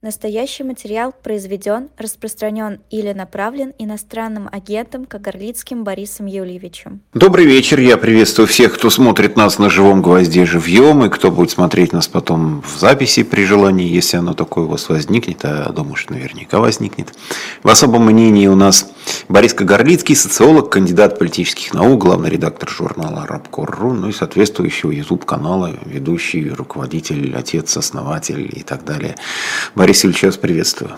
Настоящий материал произведен, распространен или направлен иностранным агентом Кагарлицким Борисом Юльевичем. Добрый вечер, я приветствую всех, кто смотрит нас на живом гвозде живьем, и кто будет смотреть нас потом в записи при желании, если оно такое у вас возникнет, а думаю, что наверняка возникнет. В особом мнении у нас Борис Кагарлицкий, социолог, кандидат политических наук, главный редактор журнала «Арабкор.ру», ну и соответствующего YouTube-канала, ведущий, руководитель, отец, основатель и так далее. Борис Ильич, вас приветствую.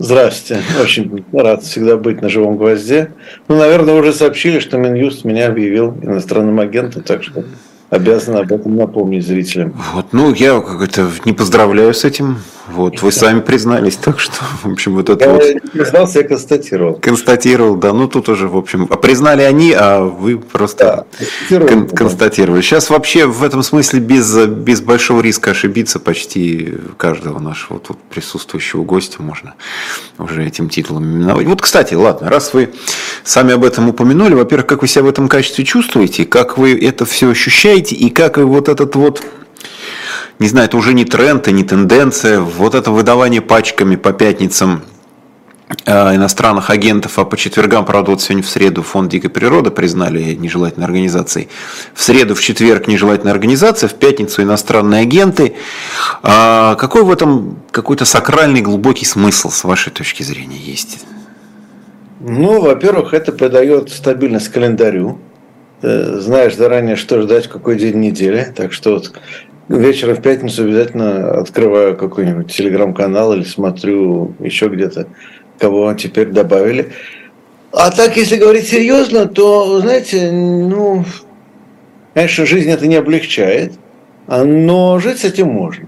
Здравствуйте. Очень рад всегда быть на живом гвозде. Ну, наверное, уже сообщили, что Минюст меня объявил иностранным агентом, так что обязан об этом напомнить зрителям. Вот, ну, я как-то не поздравляю с этим. Вот, вы сами признались, так что, в общем, вот это я вот... не признался, я констатировал. Констатировал, да, ну тут уже, в общем, а признали они, а вы просто Да, кон- констатировали. Сейчас вообще в этом смысле без, без большого риска ошибиться почти каждого нашего тут присутствующего гостя можно уже этим титулом именовать. Вот, кстати, ладно, раз вы сами об этом упомянули, во-первых, как вы себя в этом качестве чувствуете, как вы это все ощущаете и как вот этот вот не знаю, это уже не тренд и не тенденция, вот это выдавание пачками по пятницам э, иностранных агентов, а по четвергам, правда, вот сегодня в среду фонд дикой природы признали нежелательной организацией, в среду, в четверг нежелательная организация, в пятницу иностранные агенты. А какой в этом какой-то сакральный глубокий смысл, с вашей точки зрения, есть? Ну, во-первых, это придает стабильность календарю. Э, Знаешь заранее, что ждать, какой день недели. Так что вот вечером в пятницу обязательно открываю какой-нибудь телеграм-канал или смотрю еще где-то, кого теперь добавили. А так, если говорить серьезно, то, знаете, ну, конечно, жизнь это не облегчает, а, но жить с этим можно.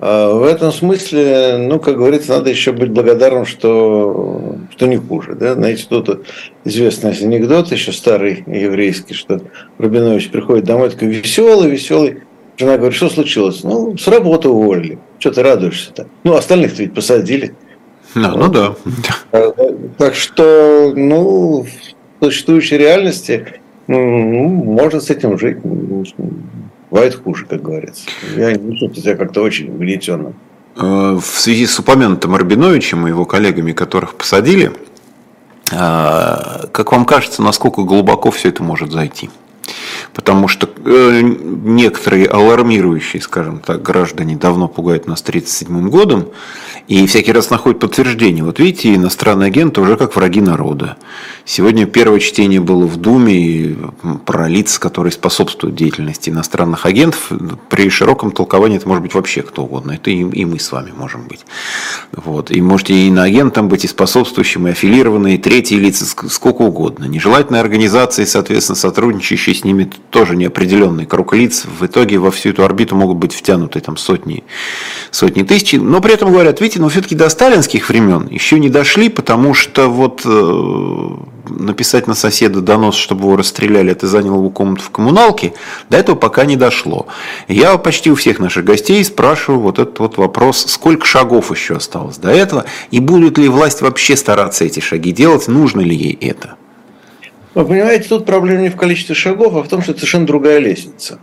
А В этом смысле, ну, как говорится, надо еще быть благодарным, что, что не хуже. Да? Знаете, тут известный анекдот, еще старый еврейский, что Рабинович приходит домой, такой веселый, веселый. Жена говорит, что случилось? Ну, с работы уволили. Что ты радуешься-то? Ну, остальных-то ведь посадили. Ну, ну да. А, Так что, ну, в существующей реальности ну, можно с этим жить. Бывает хуже, как говорится. Я не чувствую себя как-то очень угнетенным. Э, В связи с упомянутым Рабиновичем и его коллегами, которых посадили, э, как вам кажется, насколько глубоко все это может зайти? Потому что э, некоторые алармирующие, скажем так, граждане давно пугают нас 1937 годом и всякий раз находят подтверждение. Вот видите, иностранные агенты уже как враги народа. Сегодня первое чтение было в Думе про лица, которые способствуют деятельности иностранных агентов. При широком толковании это может быть вообще кто угодно. Это и, и мы с вами можем быть. Вот. И можете и иноагентом быть, и способствующим, и аффилированные, и третьи лица, ск- сколько угодно. Нежелательные организации, соответственно, сотрудничающие с ними тоже неопределенный круг лиц. В итоге во всю эту орбиту могут быть втянуты там сотни, сотни тысяч. Но при этом говорят, видите, но все-таки до сталинских времен еще не дошли, потому что вот э, написать на соседа донос, чтобы его расстреляли, это занял его комнату в коммуналке, до этого пока не дошло. Я почти у всех наших гостей спрашиваю вот этот вот вопрос, сколько шагов еще осталось до этого, и будет ли власть вообще стараться эти шаги делать, нужно ли ей это? Вы понимаете, тут проблема не в количестве шагов, а в том, что это совершенно другая лестница.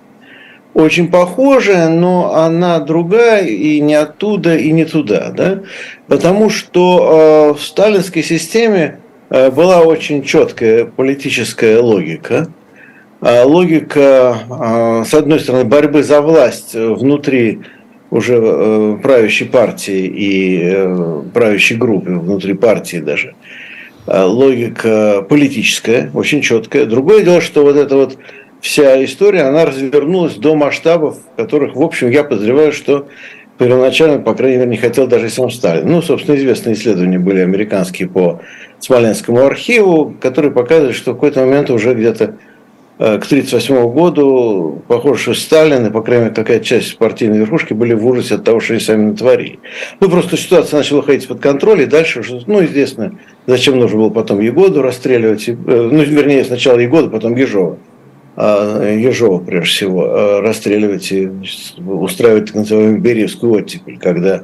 Очень похожая, но она другая и не оттуда, и не туда. Да? Потому что э, в сталинской системе э, была очень четкая политическая логика. Э, логика, с одной стороны, борьбы за власть внутри уже правящей партии и правящей группы, внутри партии даже – логика политическая, очень четкая. Другое дело, что вот эта вот вся история, она развернулась до масштабов, которых, в общем, я подозреваю, что первоначально, по крайней мере, не хотел даже сам Сталин. Ну, собственно, известные исследования были американские по Смоленскому архиву, которые показывают, что в какой-то момент уже где-то э, к 1938 году, похоже, что Сталин и, по крайней мере, какая-то часть партийной верхушки были в ужасе от того, что они сами натворили. Ну, просто ситуация начала ходить под контроль, и дальше, ну, известно, зачем нужно было потом Егоду расстреливать, э, ну, вернее, сначала Егоду, потом Ежова. А, Ежова, прежде всего, а, расстреливать и устраивать так называемую Бериевскую оттепель, когда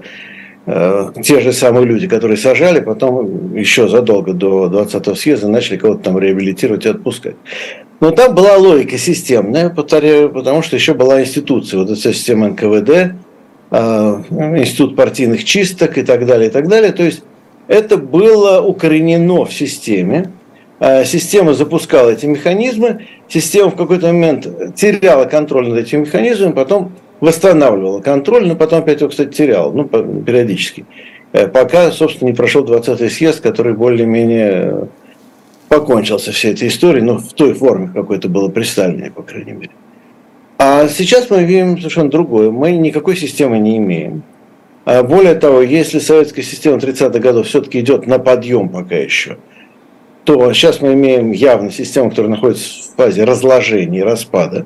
э, те же самые люди, которые сажали, потом еще задолго до 20-го съезда начали кого-то там реабилитировать и отпускать. Но там была логика системная, повторяю, потому что еще была институция, вот эта система НКВД, институт партийных чисток и так далее, и так далее. То есть это было укоренено в системе. Система запускала эти механизмы, система в какой-то момент теряла контроль над этими механизмами, потом восстанавливала контроль, но потом опять его, кстати, теряла, ну, периодически. Э, пока, собственно, не прошел 20-й съезд, который более-менее покончил со всей этой историей, ну, в той форме какой-то было при Сталине, по крайней мере. А сейчас мы видим совершенно другое. Мы никакой системы не имеем. А более того, если советская система 30-х годов все-таки идет на подъем пока еще, то сейчас мы имеем явно систему, которая находится в фазе разложения, распада.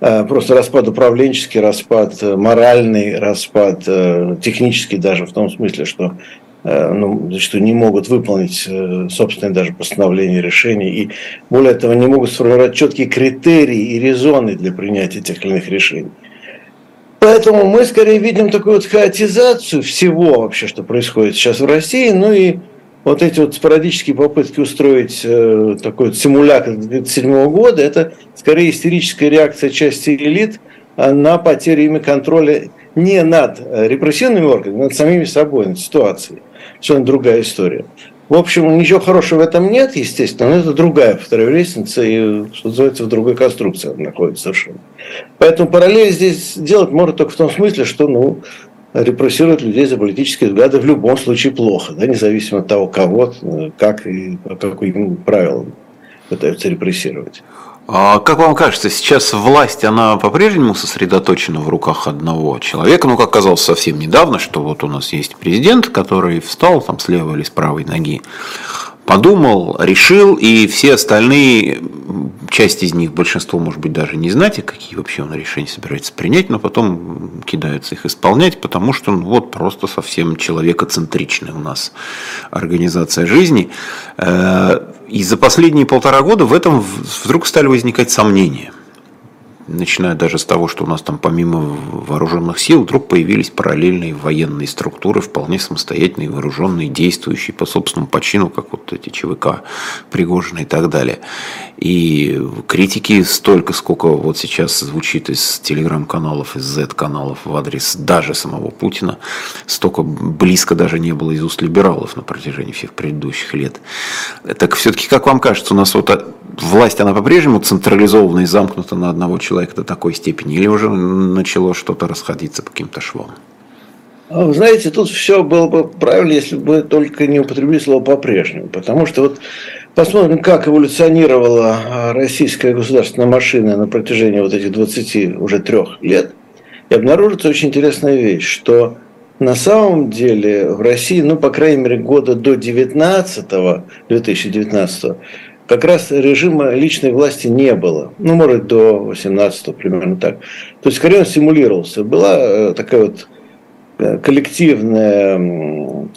Э, просто распад управленческий, распад э, моральный, распад э, технический даже в том смысле, что ну, что не могут выполнить собственное даже постановление решений и более того не могут сформировать четкие критерии и резоны для принятия тех или иных решений. Поэтому мы скорее видим такую вот хаотизацию всего вообще, что происходит сейчас в России, ну и вот эти вот спорадические попытки устроить э, такой вот симулятор 2007 года, это скорее истерическая реакция части элит а, на потерю ими контроля не над репрессивными органами, над самими собой, над ситуацией. Совершенно другая история. В общем, ничего хорошего в этом нет, естественно, но это другая, повторяю, лестница, и, что называется, в другой конструкции она находится совершенно. Поэтому параллель здесь делать можно только в том смысле, что, ну, репрессировать людей за политические взгляды в любом случае плохо, да, независимо от того, кого, как и по каким правилам пытаются репрессировать. А как вам кажется, сейчас власть, она по-прежнему сосредоточена в руках одного человека? Ну, как казалось совсем недавно, что вот у нас есть президент, который встал там с левой или с правой ноги, подумал, решил, и все остальные, часть из них, большинство, может быть, даже не знаете, какие вообще он решения собирается принять, но потом кидаются их исполнять, потому что ну, вот просто совсем человекоцентричная у нас организация жизни. Э, и за последние полтора года в этом вдруг стали возникать сомнения – начиная даже с того, что у нас там помимо вооруженных сил вдруг появились параллельные военные структуры, вполне самостоятельные, вооруженные, действующие по собственному почину, как вот эти ЧВК, Пригожина и так далее. И критики столько, сколько вот сейчас звучит из телеграм-каналов, из Z-каналов в адрес даже самого Путина, столько близко даже не было из уст либералов на протяжении всех предыдущих лет. Так все-таки, как вам кажется, у нас вот власть, она по-прежнему централизована и замкнута на одного человека до такой степени, или уже начало что-то расходиться по каким-то швам? А вы знаете, тут все было бы правильно, если бы только не употребили слово по-прежнему. Потому что вот посмотрим, как эволюционировала российская государственная машина на протяжении вот этих 20 уже трех лет. И обнаружится очень интересная вещь, что на самом деле в России, ну, по крайней мере, года до 19 2019 как раз режима личной власти не было. Ну, может, до 18 примерно так. То есть, скорее он симулировался. Была э, такая вот э, коллективная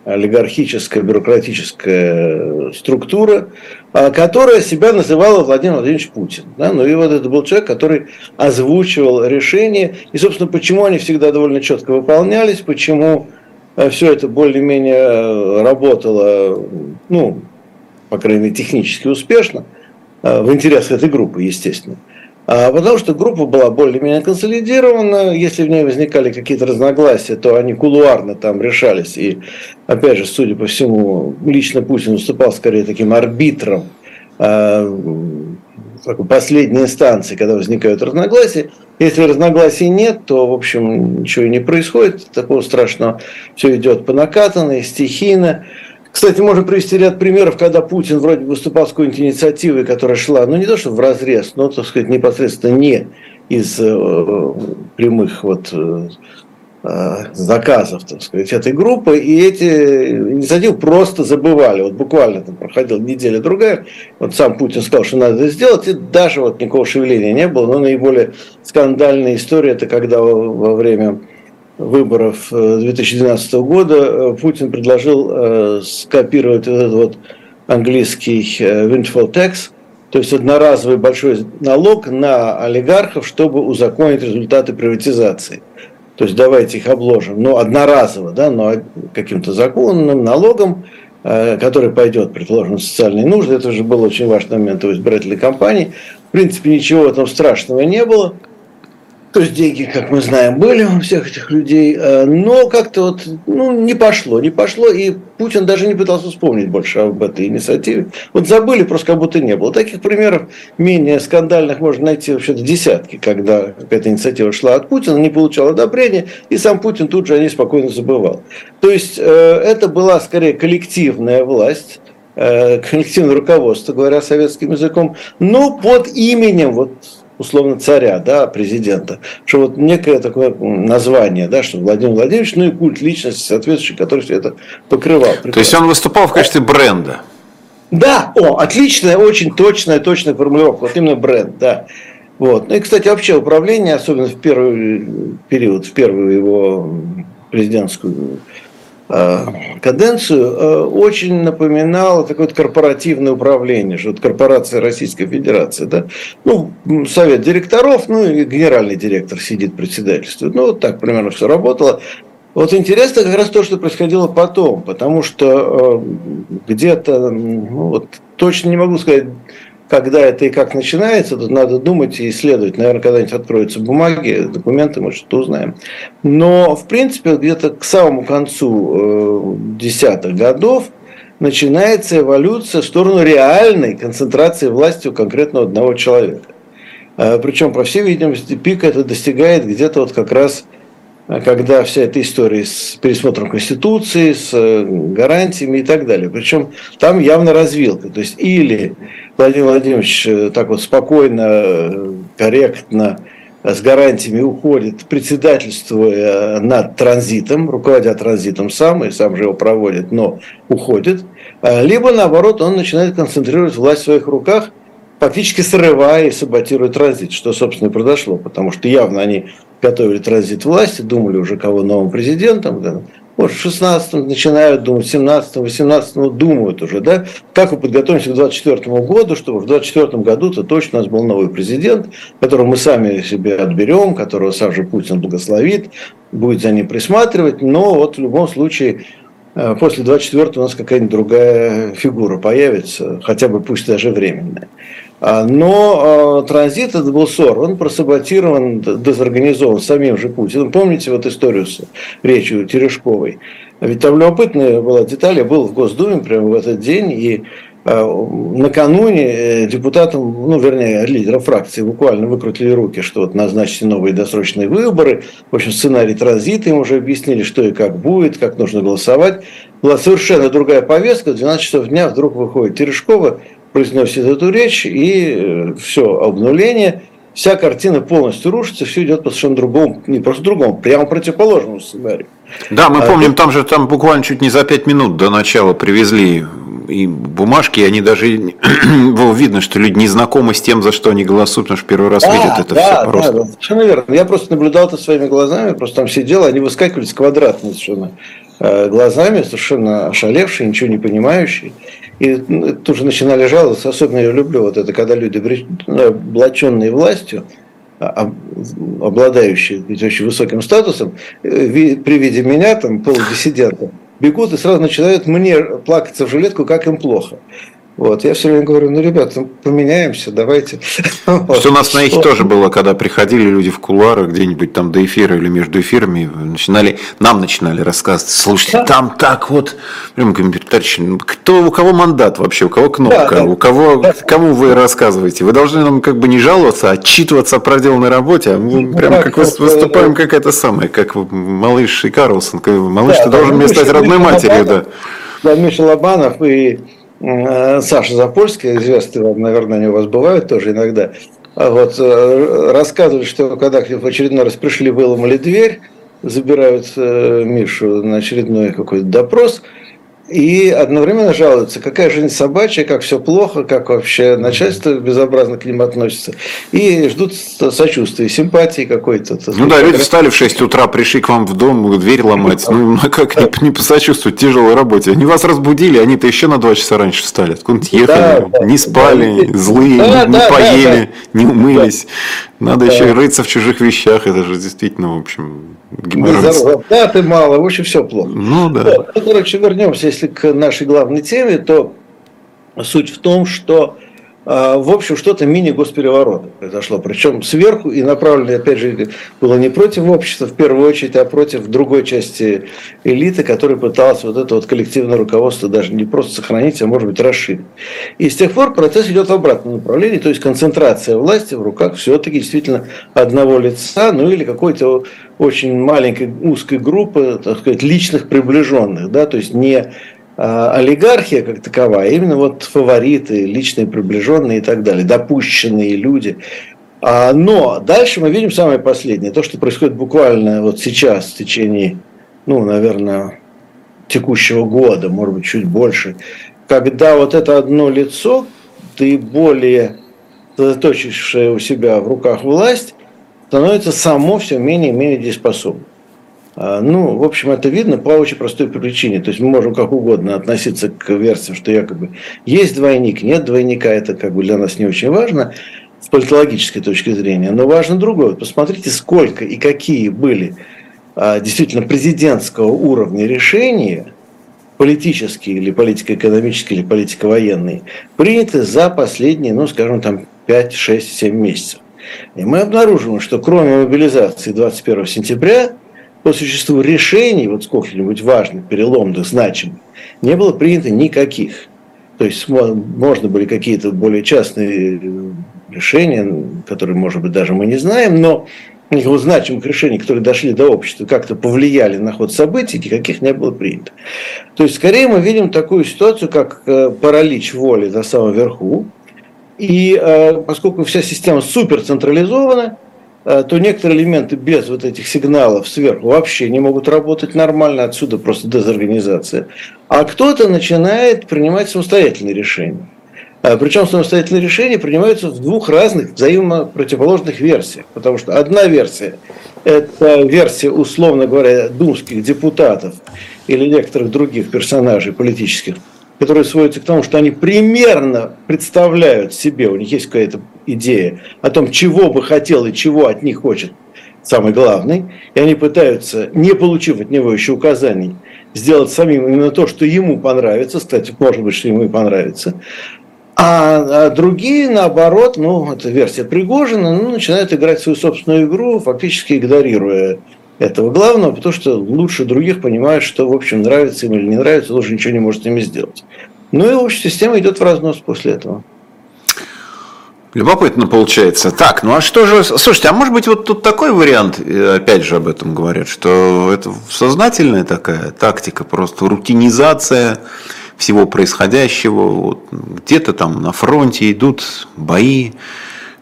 олигархическая бюрократическая структура, а, которая себя называла Владимир Владимирович Путин. Да? Ну и вот это был человек, который озвучивал решения. И, собственно, почему они всегда довольно четко выполнялись, почему э, все это более-менее работало, ну, по крайней мере, технически успешно, э, в интересах этой группы, естественно. А потому что группа была более-менее консолидирована, если в ней возникали какие-то разногласия, то они кулуарно там решались. И, опять же, судя по всему, лично Путин выступал скорее таким арбитром э, последней инстанции, когда возникают разногласия. Если разногласий нет, то, в общем, ничего не происходит такого страшного. Все идет по накатанной, стихийно. Кстати, можно привести ряд примеров, когда Путин вроде выступал с какой-нибудь инициативой, которая шла, ну не то, что в разрез, но, так сказать, непосредственно не из э, прямых вот э, э, заказов, так сказать, этой группы, и эти инициативы просто забывали. Вот буквально там проходила неделя-другая, вот сам Путин сказал, что надо это сделать, и даже вот никакого шевеления не было. Но наиболее скандальная история, это когда во время выборов 2012 э, года э, Путин предложил э, скопировать этот вот английский windfall tax, то есть одноразовый большой налог на олигархов, чтобы узаконить результаты приватизации. То есть давайте их обложим, но одноразово, да, но каким-то законным налогом, который пойдет, предположим, на социальные нужды. Это же был очень важный момент у избирательной кампании. В принципе, ничего в этом страшного не было. То есть деньги, как мы знаем, были у всех этих людей, э, но как-то вот ну, не пошло, не пошло, и Путин даже не пытался вспомнить больше об этой инициативе. Вот забыли, просто как будто не было. Таких примеров менее скандальных можно найти вообще-то десятки, когда эта инициатива шла от Путина, не получала одобрения, и сам Путин тут же о ней спокойно забывал. То есть э, это была скорее коллективная власть, э, коллективное руководство, говоря советским языком, но под именем вот условно царя, да, президента, что вот некое такое название, да, что Владимир Владимирович, ну и культ личности соответствующий, который все это покрывал. Прекрасно. То есть он выступал в качестве бренда? Да, о, отличная, очень точная, точная формулировка, вот именно бренд, да. Вот. Ну и, кстати, вообще управление, особенно в первый период, в первую его президентскую Э, каденцию э, очень напоминало такое корпоративное управление, что вот корпорация Российской Федерации, да, ну, совет директоров, ну и генеральный директор сидит, председательствует. Ну, вот так примерно все работало. Вот интересно как раз то, что происходило потом, потому что э, где-то, ну, вот точно не могу сказать, когда это и как начинается, тут надо думать и исследовать. Наверное, когда-нибудь откроются бумаги, документы, мы что-то узнаем. Но, в принципе, где-то к самому концу э, десятых годов начинается эволюция в сторону реальной концентрации власти у конкретного одного человека. Э, Причем, по всей видимости, пик это достигает где-то вот как раз когда вся эта история с пересмотром Конституции, с э, гарантиями и так далее. Причем там явно развилка. То есть или Владимир Владимирович э, так вот спокойно, э, корректно, с гарантиями уходит, председательствуя над транзитом, руководя транзитом сам, и сам же его проводит, но уходит. Либо, наоборот, он начинает концентрировать власть в своих руках, фактически срывая и саботируя транзит, что, собственно, и произошло, потому что явно они готовили транзит власти, думали уже кого новым президентом, да, вот в 16-м начинают думать, в 17-м, 18-м думают уже, да, как мы подготовимся к 24 году, чтобы в 24 году-то точно у нас был новый президент, которого мы сами себе отберем, которого сам же Путин благословит, будет за ним присматривать, но вот в любом случае э, после 24 у нас какая-нибудь другая фигура появится, хотя бы пусть даже временная. А, но э, транзит этот был сорван, просаботирован, дезорганизован самим же Путиным. Помните вот историю с речью Терешковой? Ведь там любопытная была деталь, я был в Госдуме прямо в этот день, и э, накануне э, депутатам, ну, вернее, лидерам фракции буквально выкрутили руки, что вот назначите новые досрочные выборы. В общем, сценарий транзита им уже объяснили, что и как будет, как нужно голосовать. Была совершенно другая повестка. В 12 часов дня вдруг выходит Терешкова, произносит эту речь, и э, все, обнуление, вся картина полностью рушится, все идет по совершенно другому, не просто другому, прямо противоположному сценарию. Да, мы а помним, это... там же там буквально чуть не за пять минут до начала привезли и бумажки, и они даже видно, что люди не знакомы с тем, за что они голосуют, потому что первый раз да, видят это да, все просто. Да, совершенно верно. Я просто наблюдал это своими глазами, просто там сидел, они выскакивали с квадратными совершенно э, глазами, совершенно ошалевшие, ничего не понимающие. И ну, тоже начинали жаловаться, особенно я люблю вот это, когда люди, облаченные властью, а, обладающие очень высоким статусом, э, при виде меня, там, полудиссидента, бегут и сразу начинают мне плакаться в жилетку, как им плохо. Вот, я все время говорю, ну, ребята, поменяемся, давайте. Что у нас на их тоже было, когда приходили люди в кулуары где-нибудь там до эфира или между эфирами, начинали, нам начинали рассказывать, слушайте, там так вот, прям товарищи, ну, кто, у кого мандат вообще, у кого кнопка, да, да. у кого, кому вы рассказываете? Вы должны нам как бы не жаловаться, а отчитываться о проделанной работе, а мы ну, прям как выступаем как это самое, как малыш и Карлсон, малыш, ты должен мне стать родной матерью, да. Да, Миша Лобанов и Саша Запольский, известный вам, наверное, они у вас бывают тоже иногда, а вот, э, рассказывает, что когда в очередной раз пришли, выломали дверь, забирают э, Мишу на очередной какой-то допрос – и одновременно жалуются, какая жизнь собачья, как все плохо, как вообще начальство безобразно к ним относится. И ждут сочувствия, симпатии какой-то. Ну да, люди встали в 6 утра, пришли к вам в дом, дверь ломать. Ну, как не, не посочувствовать тяжелой работе? Они вас разбудили, они-то еще на 2 часа раньше встали. Откуда-то ехали, да, не спали, да, злые, да, не, да, поели, да, не умылись. Надо да. еще рыться в чужих вещах. Это же действительно, в общем, да, ты мало, в общем, все плохо. Ну да. Вот. короче, вернемся, если к нашей главной теме, то суть в том, что в общем, что-то мини-госпереворота произошло. Причем сверху и направлено, опять же, было не против общества в первую очередь, а против другой части элиты, которая пыталась вот это вот коллективное руководство даже не просто сохранить, а может быть расширить. И с тех пор процесс идет в обратном направлении, то есть концентрация власти в руках все-таки действительно одного лица, ну или какой-то очень маленькой узкой группы, так сказать, личных приближенных, да, то есть не а, олигархия как таковая, именно вот фавориты, личные приближенные и так далее, допущенные люди. А, но дальше мы видим самое последнее, то, что происходит буквально вот сейчас, в течение, ну, наверное, текущего года, может быть, чуть больше, когда вот это одно лицо, ты более сосредоточившее у себя в руках власть, становится само все менее и менее дееспособным. А, ну, в общем, это видно по очень простой причине. То есть мы можем как угодно относиться к версиям, что якобы есть двойник, нет двойника, это как бы для нас не очень важно с политологической точки зрения. Но важно другое. Посмотрите, сколько и какие были а, действительно президентского уровня решения, политические или политико-экономические или политико-военные, приняты за последние, ну, скажем, там 5, 6, 7 месяцев. И мы обнаружим, что кроме мобилизации 21 сентября – по существу решений, вот сколько-нибудь важных, переломных, значимых, не было принято никаких. То есть можно были какие-то более частные э, решения, которые, может быть, даже мы не знаем, но никаких значимых решений, которые дошли до общества, как-то повлияли на ход событий, никаких не было принято. То есть, скорее мы видим такую ситуацию, как э, паралич воли на самом верху, и э, поскольку вся система суперцентрализована, то некоторые элементы без вот этих сигналов сверху вообще не могут работать нормально, отсюда просто дезорганизация. А кто-то начинает принимать самостоятельные решения. Э, Причем самостоятельные решения принимаются в двух разных взаимопротивоположных версиях. Потому что одна версия – это версия, условно говоря, думских депутатов или некоторых других персонажей политических – которые сводятся к тому, что они примерно представляют себе, у них есть какая-то идея о том, чего бы хотел и чего от них хочет самый главный, и они пытаются, не получив от него еще указаний, сделать самим именно то, что ему понравится, кстати, может быть, что ему и понравится, а, а другие, наоборот, ну, это версия Пригожина, ну, начинают играть свою собственную игру, фактически игнорируя этого главного, потому что лучше других понимают, что, в общем, нравится им или не нравится, лучше ничего не может с ними сделать. Ну и общая система идет в разнос после этого. Любопытно получается. Так, ну а что же... Слушайте, а может быть вот тут такой вариант, опять же об этом говорят, что это сознательная такая тактика, просто рутинизация всего происходящего. Вот, где-то там на фронте идут бои,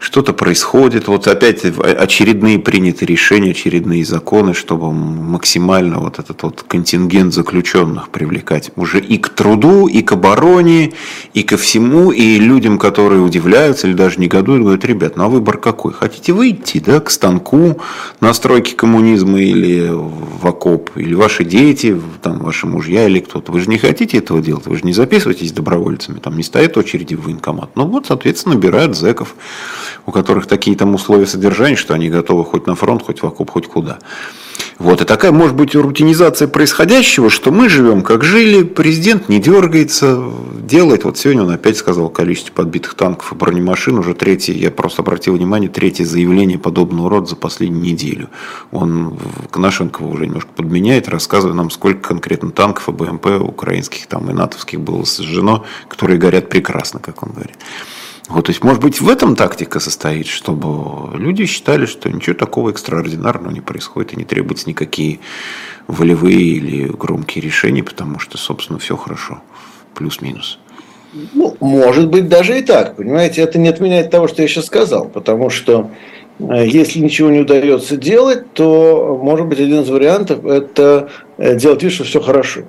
что-то происходит, вот опять очередные приняты решения, очередные законы, чтобы максимально вот этот вот контингент заключенных привлекать уже и к труду, и к обороне, и ко всему, и людям, которые удивляются или даже негодуют, говорят, ребят, ну а выбор какой? Хотите выйти, да, к станку на стройке коммунизма или в окоп, или ваши дети, там, ваши мужья или кто-то, вы же не хотите этого делать, вы же не записываетесь добровольцами, там не стоит очереди в военкомат. Ну вот, соответственно, набирают зэков у которых такие там условия содержания, что они готовы хоть на фронт, хоть в окоп, хоть куда. Вот. И такая может быть рутинизация происходящего, что мы живем как жили, президент не дергается, делает. Вот сегодня он опять сказал количество подбитых танков и бронемашин, уже третье, я просто обратил внимание, третье заявление подобного рода за последнюю неделю. Он Коношенкова уже немножко подменяет, рассказывая нам, сколько конкретно танков и БМП украинских там и натовских было сожжено, которые горят прекрасно, как он говорит. Вот, то есть, может быть, в этом тактика состоит, чтобы люди считали, что ничего такого экстраординарного не происходит и не требуются никакие волевые или громкие решения, потому что, собственно, все хорошо. Плюс-минус. Ну, может быть, даже и так. Понимаете, это не отменяет того, что я сейчас сказал. Потому что э, если ничего не удается делать, то, может быть, один из вариантов – это э, делать вид, что все хорошо.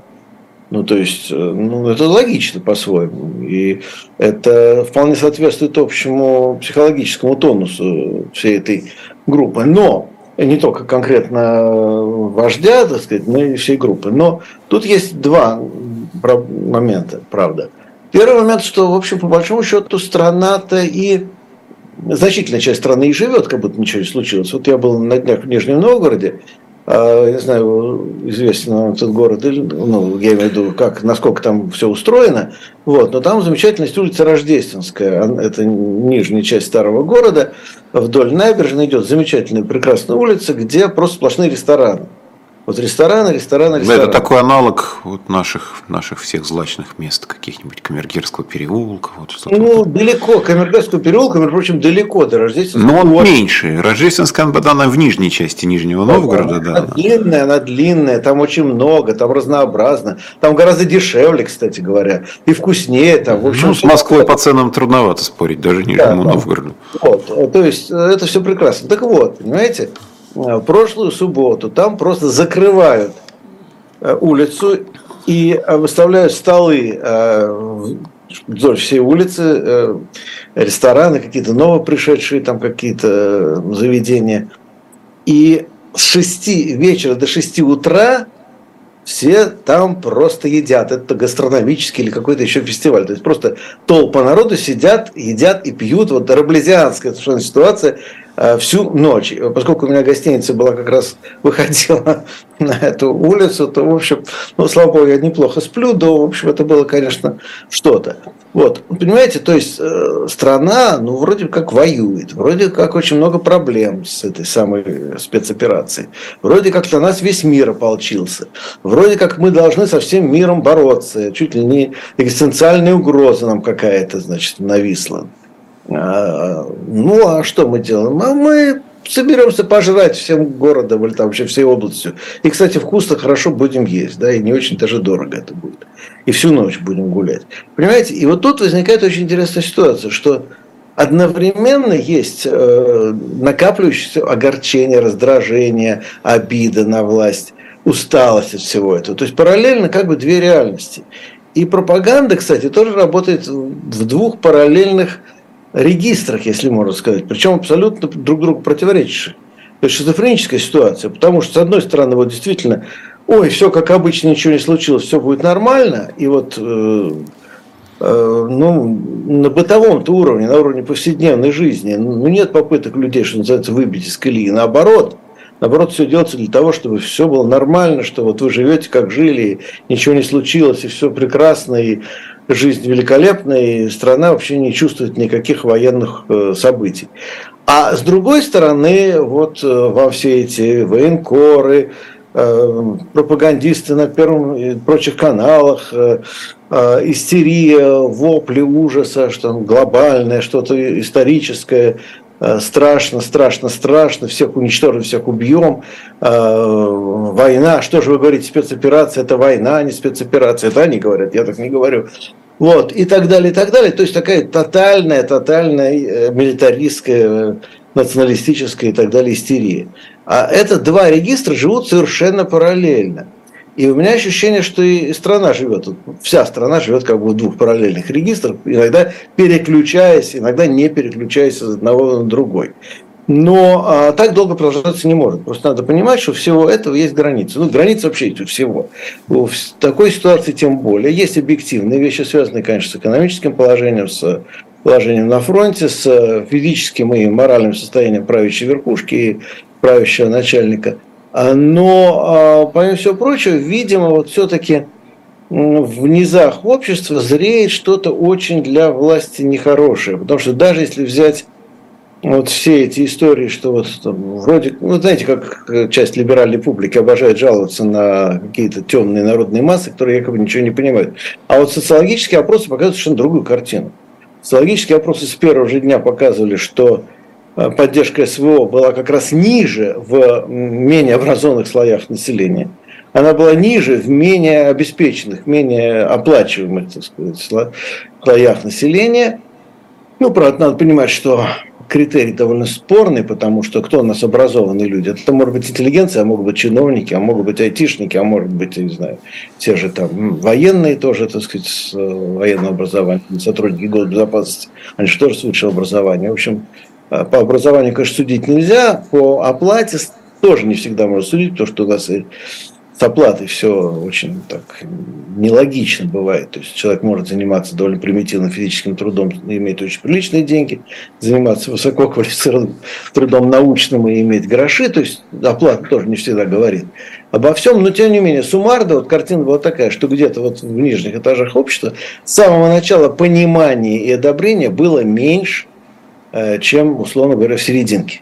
Ну, то есть, э, ну, это логично по-своему. И это вполне соответствует общему психологическому тонусу всей этой группы. Но не только конкретно вождя, так сказать, но и всей группы. Но тут есть два момента, правда. Первый момент, что, в общем, по большому счету, страна-то и значительная часть страны и живет, как будто ничего не случилось. Вот я был на днях в Нижнем Новгороде, а, не знаю, известен этот город, ну, я имею в виду, как, насколько там все устроено, вот, но там замечательная улица Рождественская, это нижняя часть старого города, вдоль набережной идет замечательная, прекрасная улица, где просто сплошные рестораны. Вот рестораны, рестораны, рестораны. Это такой аналог вот наших, наших всех злачных мест, каких-нибудь Камергерского переулка. Вот что ну, такое. далеко. Камергерского переулка, между прочим, далеко до Рождественского. Но он вот. меньше. Рождественская, она в нижней части Нижнего да, Новгорода. Да. Она длинная, она длинная, там очень много, там разнообразно. Там гораздо дешевле, кстати говоря, и вкуснее. Там, в общем, ну, с Москвой по ценам трудновато спорить, даже Нижнему да, Новгороду. Вот, то есть, это все прекрасно. Так вот, понимаете, Э, прошлую субботу там просто закрывают э, улицу и э, выставляют столы вдоль всей улицы, рестораны, какие-то новопришедшие там какие-то заведения. И с 6 вечера до 6 утра все там просто едят. Это гастрономический или какой-то еще фестиваль. То есть просто толпа народу сидят, едят и пьют. Вот раблезианская совершенно ситуация. Э, всю ночь. Поскольку у меня гостиница была как раз выходила на эту улицу, то, в общем, ну, слава богу, я неплохо сплю, но, в общем, это было, конечно, что-то. Вот, понимаете, то есть э, страна, ну, вроде как воюет, вроде как очень много проблем с этой самой спецоперацией, вроде как на нас весь мир ополчился, вроде как мы должны со всем миром бороться, чуть ли не экзистенциальная угроза нам какая-то, значит, нависла. А, ну, а что мы делаем? А мы соберемся пожрать всем городом или там вообще всей областью. И, кстати, вкусно, хорошо будем есть, да, и не очень даже дорого это будет. И всю ночь будем гулять. Понимаете? И вот тут возникает очень интересная ситуация, что одновременно есть э, накапливающееся огорчение, раздражение, обида на власть, усталость от всего этого. То есть параллельно как бы две реальности. И пропаганда, кстати, тоже работает в двух параллельных регистрах, если можно сказать, причем абсолютно друг другу противоречащих. То есть шизофреническая ситуация, потому что, с одной стороны, вот действительно, ой, все как обычно, ничего не случилось, все будет нормально, и вот э, э, ну, на бытовом уровне, на уровне повседневной жизни, ну, нет попыток людей, что называется, выбить из колеи. Наоборот, наоборот, все делается для того, чтобы все было нормально, что вот вы живете, как жили, ничего не случилось, и все прекрасно, и жизнь великолепная, и страна вообще не чувствует никаких военных э, событий. А с другой стороны, вот э, во все эти военкоры, э, пропагандисты на первом и прочих каналах, истерия, вопли ужаса, что глобальное, что-то историческое, страшно, страшно, страшно, всех уничтожим, всех убьем, война, что же вы говорите, спецоперация, это война, а не спецоперация, это они говорят, я так не говорю. Вот, и так далее, и так далее. То есть такая тотальная, тотальная э, милитаристская, националистическая и так далее истерия. А это два регистра живут совершенно параллельно. И у меня ощущение, что и страна живет, вся страна живет как бы в двух параллельных регистрах, иногда переключаясь, иногда не переключаясь с одного на другой. Но а, так долго продолжаться не может. Просто надо понимать, что всего этого есть границы. Ну, границы вообще есть у всего. В такой ситуации тем более. Есть объективные вещи, связанные, конечно, с экономическим положением, с положением на фронте, с физическим и моральным состоянием правящей верхушки и правящего начальника. А, но, а, помимо всего прочего, видимо, вот все-таки в низах общества зреет что-то очень для власти нехорошее. Потому что даже если взять вот все эти истории, что вот там, вроде, ну, знаете, как часть либеральной публики обожает жаловаться на какие-то темные народные массы, которые якобы ничего не понимают. А вот социологические опросы показывают совершенно другую картину. Социологические опросы с первого же дня показывали, что э, поддержка СВО была как раз ниже в менее образованных слоях населения. Она была ниже в менее обеспеченных, менее оплачиваемых, так сказать, слоях населения. Ну, правда, надо понимать, что критерий довольно спорный, потому что кто у нас образованные люди? Это может быть интеллигенция, а могут быть чиновники, а могут быть айтишники, а может быть, я не знаю, те же там военные тоже, так сказать, с э, военного образования, сотрудники госбезопасности, они же тоже с высшего образования. В общем, э, по образованию, конечно, судить нельзя, по оплате тоже не всегда можно судить, потому что у нас и с оплатой все очень так нелогично бывает. То есть человек может заниматься довольно примитивным физическим трудом иметь очень приличные деньги, заниматься высококвалифицированным трудом научным и иметь гроши. То есть оплата тоже не всегда говорит обо всем, но тем не менее суммарно вот картина была такая, что где-то вот в нижних этажах общества с самого начала понимания и одобрения было меньше, э, чем, условно говоря, в серединке.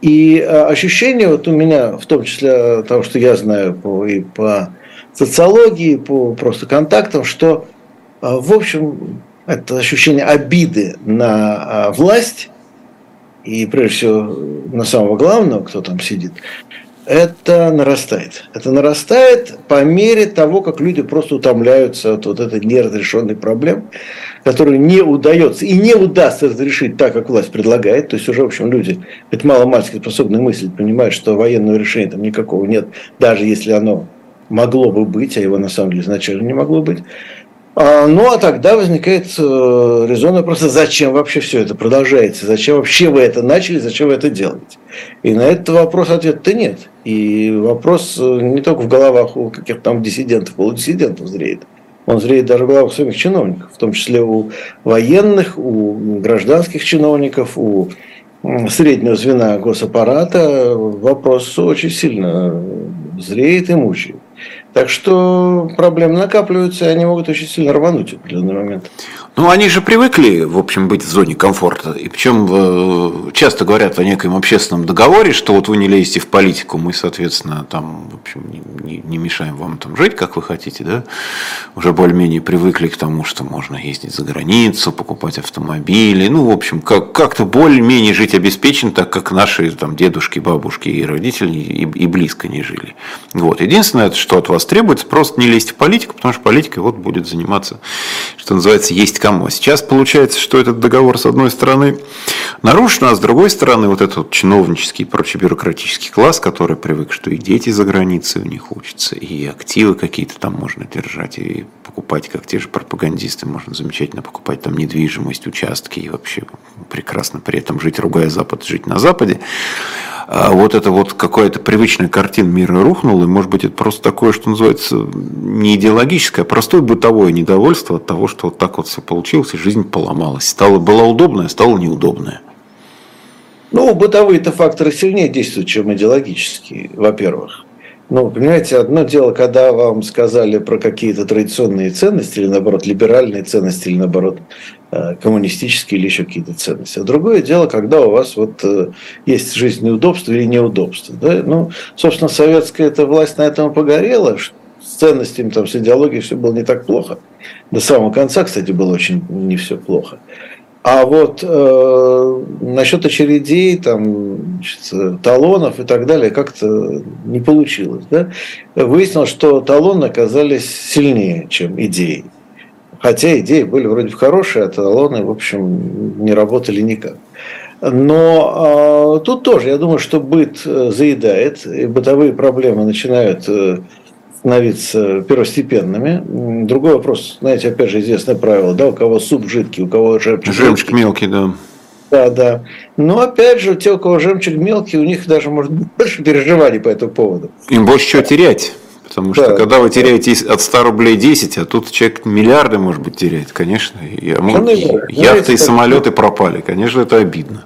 И э, ощущение вот у меня, в том числе того, что я знаю по, и по социологии, по просто контактам, что, э, в общем, это ощущение обиды на власть, и прежде всего на самого главного, кто там сидит, это нарастает. Это нарастает по мере того, как люди просто утомляются от вот этой неразрешенной проблемы, которую не удается и не удастся разрешить так, как власть предлагает. То есть уже, в общем, люди, хоть мало-мальски способны мыслить, понимают, что военного решения там никакого нет, даже если оно могло бы быть, а его на самом деле изначально не могло быть. А, ну, а тогда возникает э, резонный вопрос, зачем вообще все это продолжается, зачем вообще вы это начали, зачем вы это делаете? И на этот вопрос ответа нет. И вопрос э, не только в головах у каких-то там диссидентов, полудиссидентов зреет, он зреет даже в головах самих чиновников, в том числе у военных, у гражданских чиновников, у среднего звена госаппарата. Вопрос очень сильно зреет и мучает. Так что проблемы накапливаются, и они могут очень сильно рвануть в определенный момент. Ну, они же привыкли, в общем, быть в зоне комфорта. И причем э, часто говорят о некоем общественном договоре, что вот вы не лезете в политику, мы, соответственно, там, в общем, не, не мешаем вам там жить, как вы хотите, да. Уже более-менее привыкли к тому, что можно ездить за границу, покупать автомобили. Ну, в общем, как, как-то более-менее жить обеспечен, так как наши там дедушки, бабушки и родители и, и близко не жили. Вот. Единственное, что от вас требуется, просто не лезть в политику, потому что политика вот будет заниматься, что называется, есть кому. Сейчас получается, что этот договор, с одной стороны, нарушен, а с другой стороны, вот этот чиновнический и прочий бюрократический класс, который привык, что и дети за границей у них учатся, и активы какие-то там можно держать, и покупать, как те же пропагандисты, можно замечательно покупать там недвижимость, участки, и вообще прекрасно при этом жить, ругая Запад, жить на Западе. А вот это вот какая-то привычная картина мира рухнула, и может быть это просто такое, что называется, не идеологическое, а простое бытовое недовольство от того, что вот так вот все получилось, и жизнь поломалась. Стало, была удобная, стала неудобная. Ну, бытовые-то факторы сильнее действуют, чем идеологические, во-первых. Ну, понимаете, одно дело, когда вам сказали про какие-то традиционные ценности, или наоборот, либеральные ценности, или наоборот, Э, коммунистические или еще какие-то ценности. А другое дело, когда у вас вот э, есть жизненные удобства или неудобства. Да? Ну, собственно, советская эта власть на этом погорела, с ценностями, там, с идеологией все было не так плохо. До самого конца, кстати, было очень не все плохо. А вот э, насчет очередей, там, значит, талонов и так далее, как-то не получилось. Да? Выяснилось, что талоны оказались сильнее, чем идеи. Хотя идеи были вроде бы хорошие, а талоны, в общем, не работали никак. Но э, тут тоже, я думаю, что быт э, заедает, и бытовые проблемы начинают э, становиться первостепенными. Другой вопрос, знаете, опять же, известное правило, да, у кого суп жидкий, у кого жемчуг Жемчуг мелкий, да. Да, да. Но опять же, те, у кого жемчуг мелкий, у них даже может больше переживаний по этому поводу. Им больше чего терять. Потому что да, когда вы теряете от 100 рублей 10, а тут человек миллиарды, может быть, теряет, конечно. И, а может, ну, яхты и самолеты пропали. Конечно, это обидно.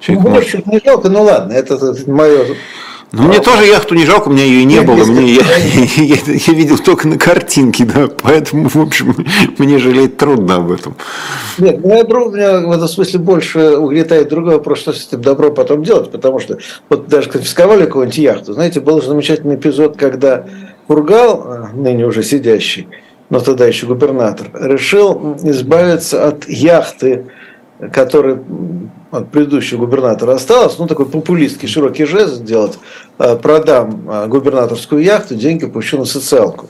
Человек ну, может... не жалко, ну ладно, это, это мое ну, мне тоже яхту не жалко, у меня ее и не Нет, было. Мне, я, я, я видел только на картинке, да, поэтому, в общем, мне жалеть трудно об этом. Нет, моя друг меня в этом смысле больше угнетает другой вопрос, что с этим добро потом делать, потому что вот даже конфисковали какую-нибудь яхту, знаете, был замечательный эпизод, когда Кургал, э, ныне уже сидящий, но тогда еще губернатор, решил избавиться от яхты, которая от предыдущего губернатора осталась, ну, такой популистский широкий жест сделать, э, продам э, губернаторскую яхту, деньги пущу на социалку.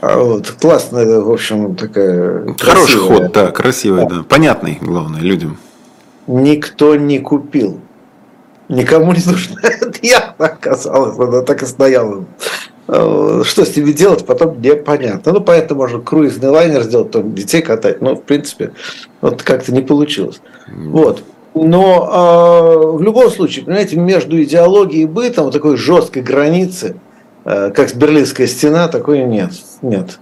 А вот, классная, в общем, такая... Хороший красивая. ход, да, красивый, да. да. Понятный, главное, людям. Никто не купил. Никому не нужна эта яхта оказалась, она так и стояла Э, что с ними делать, потом непонятно. Ну, поэтому можно круизный лайнер сделать, там детей катать. Но, в принципе, вот как-то не получилось. Вот. Но э, в любом случае, понимаете, между идеологией и бытом вот такой жесткой границы э, как Берлинская стена, такой нет. Нет.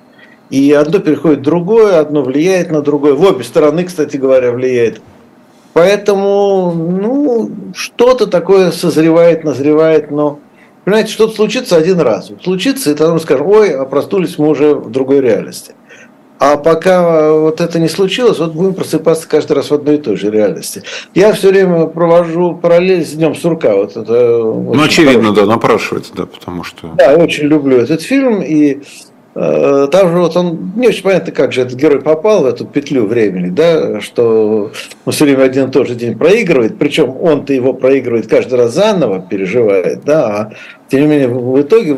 И одно переходит в другое, одно влияет на другое. В обе стороны, кстати говоря, влияет. Поэтому, ну, что-то такое созревает, назревает, но, понимаете, что-то случится один раз. Случится, и тогда мы скажем, ой, а проснулись мы уже в другой реальности. А пока вот это не случилось, вот будем просыпаться каждый раз в одной и той же реальности. Я все время провожу параллель с Днем сурка. Вот это ну, очевидно, хороший. да, напрашивается, да, потому что... Да, я очень люблю этот фильм, и Э, там же вот он, не очень понятно, как же этот герой попал в эту петлю времени, да, что он все время один и тот же день проигрывает, причем он-то его проигрывает каждый раз заново, переживает, да, а тем не менее в итоге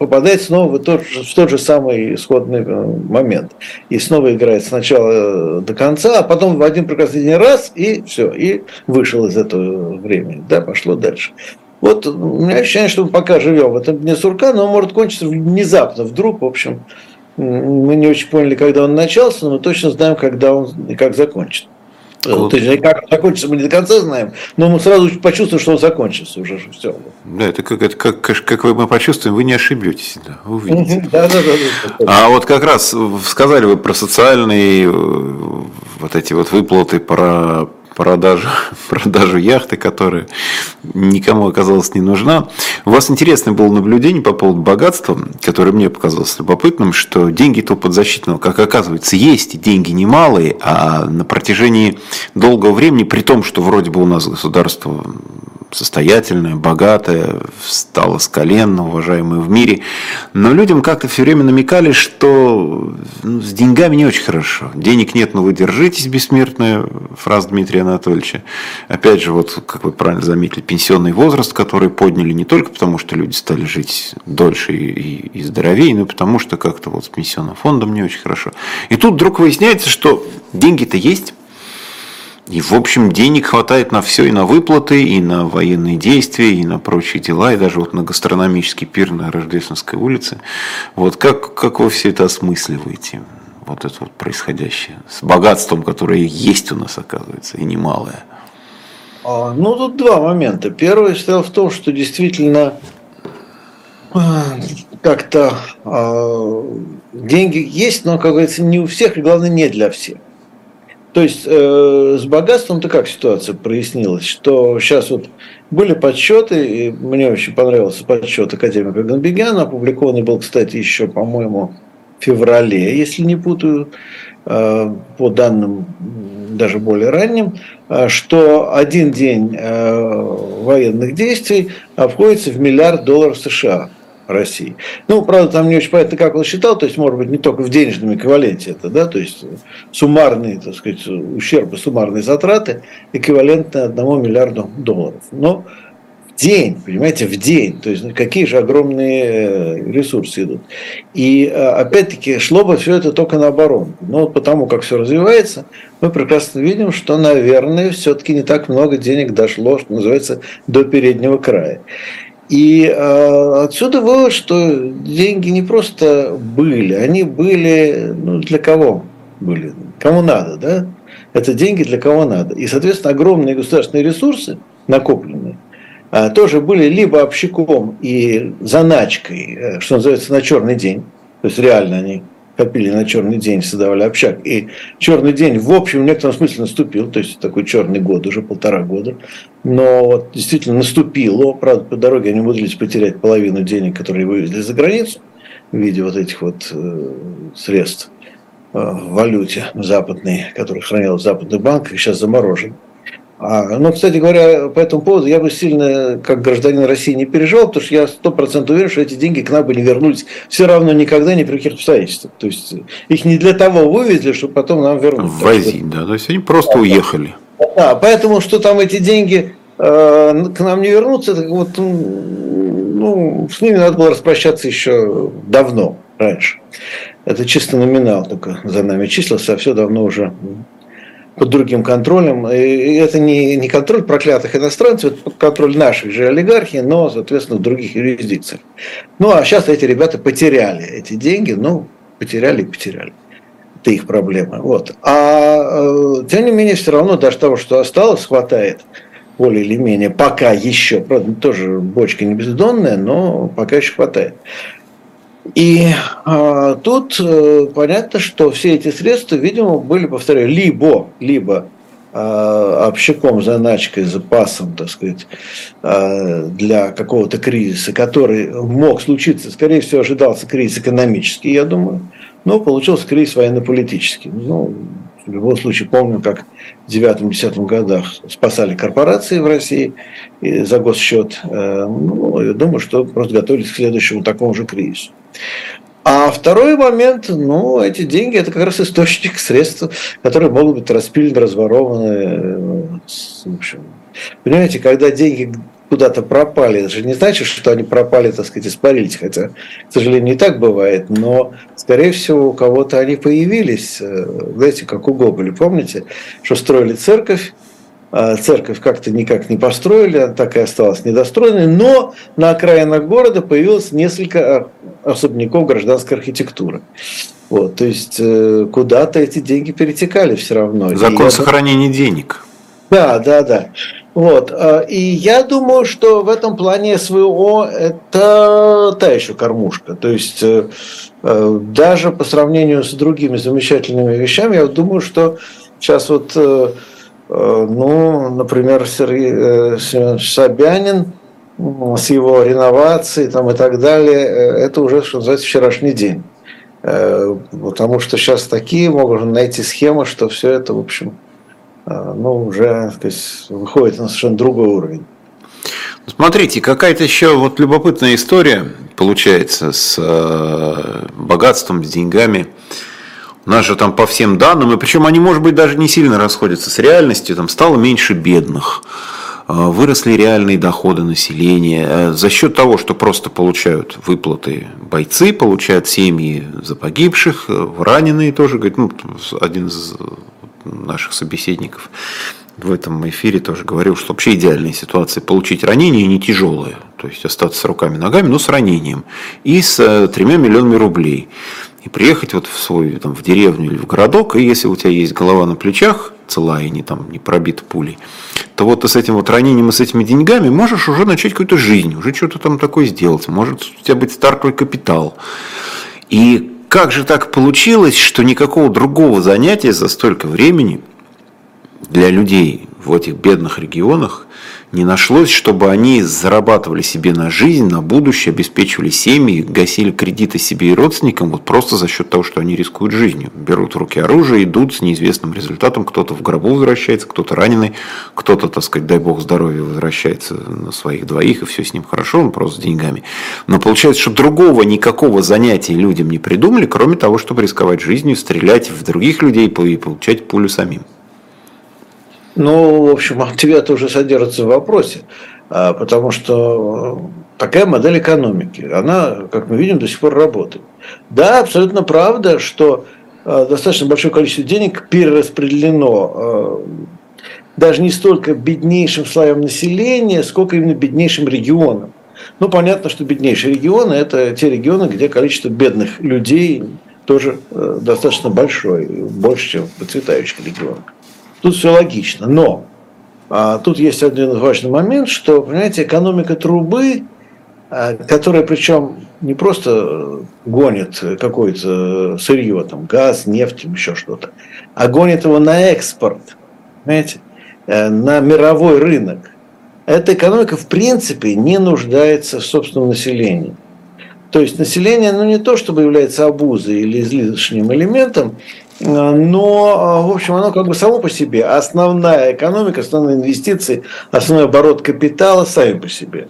попадает снова в тот, в тот же самый исходный э, момент. И снова играет сначала э, до конца, а потом в один прекрасный день раз, и все, и вышел из этого времени, да, пошло дальше. Вот у меня ощущение, что мы пока живем в этом дне сурка, но он может кончиться внезапно, вдруг, в общем. Мы не очень поняли, когда он начался, но мы точно знаем, когда он и как закончится. Вот. То есть, как он закончится, мы не до конца знаем, но мы сразу почувствуем, что он закончится уже все. Да, это как, это как, как вы мы почувствуем, вы не ошибетесь, да, увидите. Да, да, да, А вот как раз сказали вы про социальные э, вот эти вот выплаты, про продажу, продажу яхты, которая никому оказалась не нужна. У вас интересное было наблюдение по поводу богатства, которое мне показалось любопытным, что деньги-то подзащитного, как оказывается, есть, и деньги немалые, а на протяжении долгого времени, при том, что вроде бы у нас государство состоятельная, богатая, встала с колен, уважаемая в мире. Но людям как-то все время намекали, что ну, с деньгами не очень хорошо. Денег нет, но вы держитесь, бессмертная фраза Дмитрия Анатольевича. Опять же, вот, как вы правильно заметили, пенсионный возраст, который подняли не только потому, что люди стали жить дольше и, и, и здоровее, но и потому, что как-то вот с пенсионным фондом не очень хорошо. И тут вдруг выясняется, что деньги-то есть, и, в общем, денег хватает на все, и на выплаты, и на военные действия, и на прочие дела, и даже вот на гастрономический пир на Рождественской улице. Вот как, как вы все это осмысливаете? Вот это вот происходящее. С богатством, которое есть у нас, оказывается, и немалое. А, ну, тут два момента. Первый дело в том, что действительно а, как-то э, деньги есть, но, как говорится, не у всех, и главное, не для всех. То есть э, с богатством-то как ситуация прояснилась, что сейчас вот были подсчеты, и мне очень понравился подсчет академика Ганбегяна, опубликованный был, кстати, еще, по-моему, в феврале, если не путаю, э, по данным даже более ранним, э, что один день э, военных действий обходится в миллиард долларов США. России. Ну, правда, там не очень понятно, как он считал, то есть, может быть, не только в денежном эквиваленте это, да, то есть суммарные, так сказать, ущербы, суммарные затраты эквивалентны одному миллиарду долларов. Но в день, понимаете, в день, то есть ну, какие же огромные э, ресурсы идут. И э, опять-таки шло бы все это только на оборону. Но потому, как все развивается, мы прекрасно видим, что, наверное, все-таки не так много денег дошло, что называется, до переднего края. И э, отсюда вывод, что деньги не просто были, они были, ну, для кого были? Кому надо, да? Это деньги для кого надо. И, соответственно, огромные государственные ресурсы, накопленные, э, тоже были либо общиком и заначкой, э, что называется, на черный день, то есть реально они копили на черный день, создавали общак. И черный день, в общем, в некотором смысле наступил, то есть такой черный год, уже полтора года. Но вот действительно наступило. Правда, по дороге они умудрились потерять половину денег, которые вывезли за границу в виде вот этих вот э, средств э, в валюте западной, которые хранилась в западных банках, сейчас заморожен. А, ну, кстати говоря, по этому поводу я бы сильно, как гражданин России, не переживал, потому что я сто процентов уверен, что эти деньги к нам бы не вернулись все равно никогда, ни при каких обстоятельствах. То есть их не для того вывезли, чтобы потом нам вернуть. Возить, да, то есть они просто да, уехали. Да, поэтому что там эти деньги э, к нам не вернутся, так вот, ну, с ними надо было распрощаться еще давно, раньше. Это чисто номинал только за нами числился, а все давно уже под другим контролем. И это не, не контроль проклятых иностранцев, это контроль наших же олигархий, но, соответственно, в других юрисдикциях. Ну, а сейчас эти ребята потеряли эти деньги, ну, потеряли и потеряли. Это их проблема. Вот. А э, тем не менее, все равно даже того, что осталось, хватает более или менее, пока еще, правда, тоже бочка не бездонная, но пока еще хватает. И а, тут а, понятно, что все эти средства, видимо, были, повторяю, либо, либо а, общаком, заначкой, запасом, так сказать, а, для какого-то кризиса, который мог случиться, скорее всего, ожидался кризис экономический, я думаю, но получился кризис военно-политический. Ну, в любом случае, помню, как в 9-10 годах спасали корпорации в России за госсчет. Э, ну, я думаю, что просто готовились к следующему такому же кризису. А второй момент, ну, эти деньги – это как раз источник средств, которые могут быть распилены, разворованы. Э, в общем, понимаете, когда деньги куда-то пропали. Это же не значит, что они пропали, так сказать, испарились, хотя, к сожалению, не так бывает, но, скорее всего, у кого-то они появились, э, знаете, как у Гоголя, помните, что строили церковь, а церковь как-то никак не построили, она так и осталась недостроенной, но на окраинах города появилось несколько особняков гражданской архитектуры. Вот, то есть э, куда-то эти деньги перетекали все равно. Закон и сохранения это... денег. Да, да, да. Вот. А, и я думаю, что в этом плане СВО это та еще кормушка. То есть э, э, даже по сравнению с другими замечательными вещами, я думаю, что сейчас вот, э, ну, например, Сергей Семенович Собянин с его реновацией там, и так далее, это уже, что называется, вчерашний день. Потому что сейчас такие могут найти схемы, что все это, в общем, ну, уже то есть, выходит на совершенно другой уровень. Смотрите, какая-то еще вот любопытная история получается с э, богатством, с деньгами. У нас же там по всем данным, и причем они, может быть, даже не сильно расходятся с реальностью, там стало меньше бедных, э, выросли реальные доходы населения э, за счет того, что просто получают выплаты бойцы, получают семьи за погибших, раненые тоже, говорит, ну, один из наших собеседников в этом эфире тоже говорил, что вообще идеальная ситуация получить ранение не тяжелое, то есть остаться с руками ногами, но с ранением и с э, тремя миллионами рублей. И приехать вот в свой там, в деревню или в городок, и если у тебя есть голова на плечах, целая, не, там, не пробита пулей, то вот ты с этим вот ранением и с этими деньгами можешь уже начать какую-то жизнь, уже что-то там такое сделать, может у тебя быть стартовый капитал. И как же так получилось, что никакого другого занятия за столько времени для людей в этих бедных регионах не нашлось, чтобы они зарабатывали себе на жизнь, на будущее, обеспечивали семьи, гасили кредиты себе и родственникам вот просто за счет того, что они рискуют жизнью. Берут в руки оружие, идут с неизвестным результатом, кто-то в гробу возвращается, кто-то раненый, кто-то, так сказать, дай бог здоровья, возвращается на своих двоих, и все с ним хорошо, он просто с деньгами. Но получается, что другого никакого занятия людям не придумали, кроме того, чтобы рисковать жизнью, стрелять в других людей и получать пулю самим. Ну, в общем, ответ уже содержится в вопросе, а, потому что такая модель экономики, она, как мы видим, до сих пор работает. Да, абсолютно правда, что а, достаточно большое количество денег перераспределено а, даже не столько беднейшим слоям населения, сколько именно беднейшим регионам. Ну, понятно, что беднейшие регионы – это те регионы, где количество бедных людей тоже достаточно большое, больше, чем в процветающих регионах. Тут все логично. Но а, тут есть один важный момент, что, понимаете, экономика трубы, а, которая причем не просто гонит какое-то сырье, там, газ, нефть, еще что-то, а гонит его на экспорт, понимаете, э, на мировой рынок. Эта экономика, в принципе, не нуждается в собственном населении. То есть население, ну не то чтобы является обузой или излишним элементом, но, в общем, оно как бы само по себе. Основная экономика, основные инвестиции, основной оборот капитала сами по себе.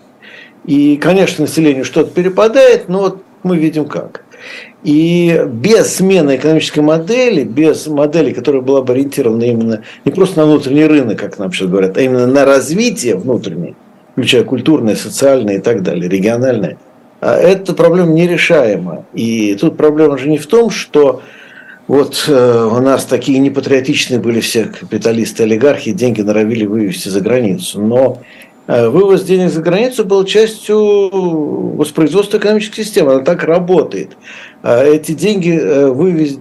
И, конечно, населению что-то перепадает, но вот мы видим как. И без смены экономической модели, без модели, которая была бы ориентирована именно не просто на внутренний рынок, как нам сейчас говорят, а именно на развитие внутреннее, включая культурное, социальное и так далее, региональное, а эта проблема нерешаема. И тут проблема же не в том, что вот э, у нас такие непатриотичные были все капиталисты, олигархи, деньги норовили вывести за границу. Но э, вывоз денег за границу был частью воспроизводства экономической системы. Она так работает. А эти деньги э, вывезти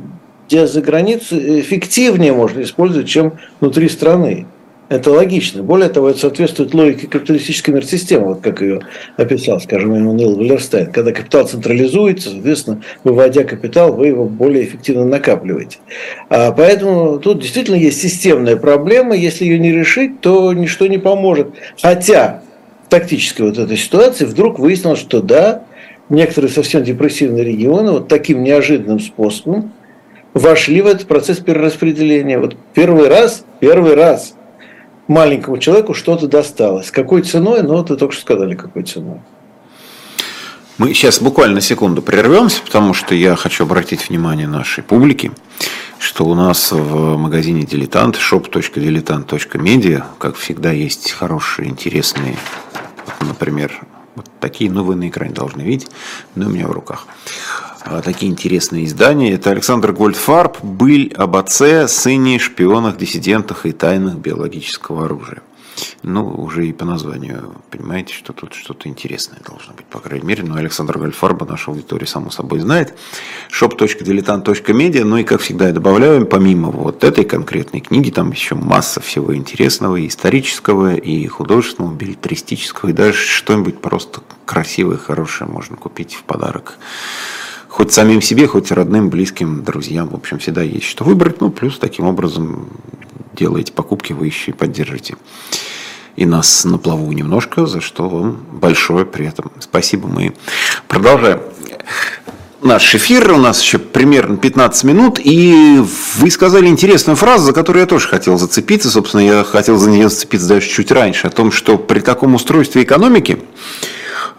за границу эффективнее можно использовать, чем внутри страны. Это логично. Более того, это соответствует логике капиталистической мир-системы, вот как ее описал, скажем, Эммануил Валерстайн. Когда капитал централизуется, соответственно, выводя капитал, вы его более эффективно накапливаете. А поэтому тут действительно есть системная проблема. Если ее не решить, то ничто не поможет. Хотя в тактической вот этой ситуации вдруг выяснилось, что да, некоторые совсем депрессивные регионы вот таким неожиданным способом вошли в этот процесс перераспределения. Вот первый раз, первый раз маленькому человеку что-то досталось. Какой ценой? Ну, ты только что сказали, какой ценой. Мы сейчас буквально секунду прервемся, потому что я хочу обратить внимание нашей публики, что у нас в магазине «Дилетант» shop.diletant.media, как всегда, есть хорошие, интересные, например, вот такие, ну, вы на экране должны видеть, но у меня в руках. А, такие интересные издания. Это Александр Гольдфарб «Быль об отце, сыне, шпионах, диссидентах и тайнах биологического оружия». Ну, уже и по названию понимаете, что тут что-то интересное должно быть, по крайней мере. Но Александр Гольфарба наша аудитория, само собой, знает. shop.diletant.media. Ну и, как всегда, я добавляю, помимо вот этой конкретной книги, там еще масса всего интересного, и исторического, и художественного, билетристического, и даже что-нибудь просто красивое, хорошее можно купить в подарок хоть самим себе, хоть родным, близким, друзьям. В общем, всегда есть что выбрать. Ну, плюс таким образом делаете покупки, вы еще и поддержите и нас на плаву немножко, за что вам большое при этом спасибо. Мы продолжаем наш эфир. У нас еще примерно 15 минут. И вы сказали интересную фразу, за которую я тоже хотел зацепиться. Собственно, я хотел за нее зацепиться даже чуть раньше. О том, что при таком устройстве экономики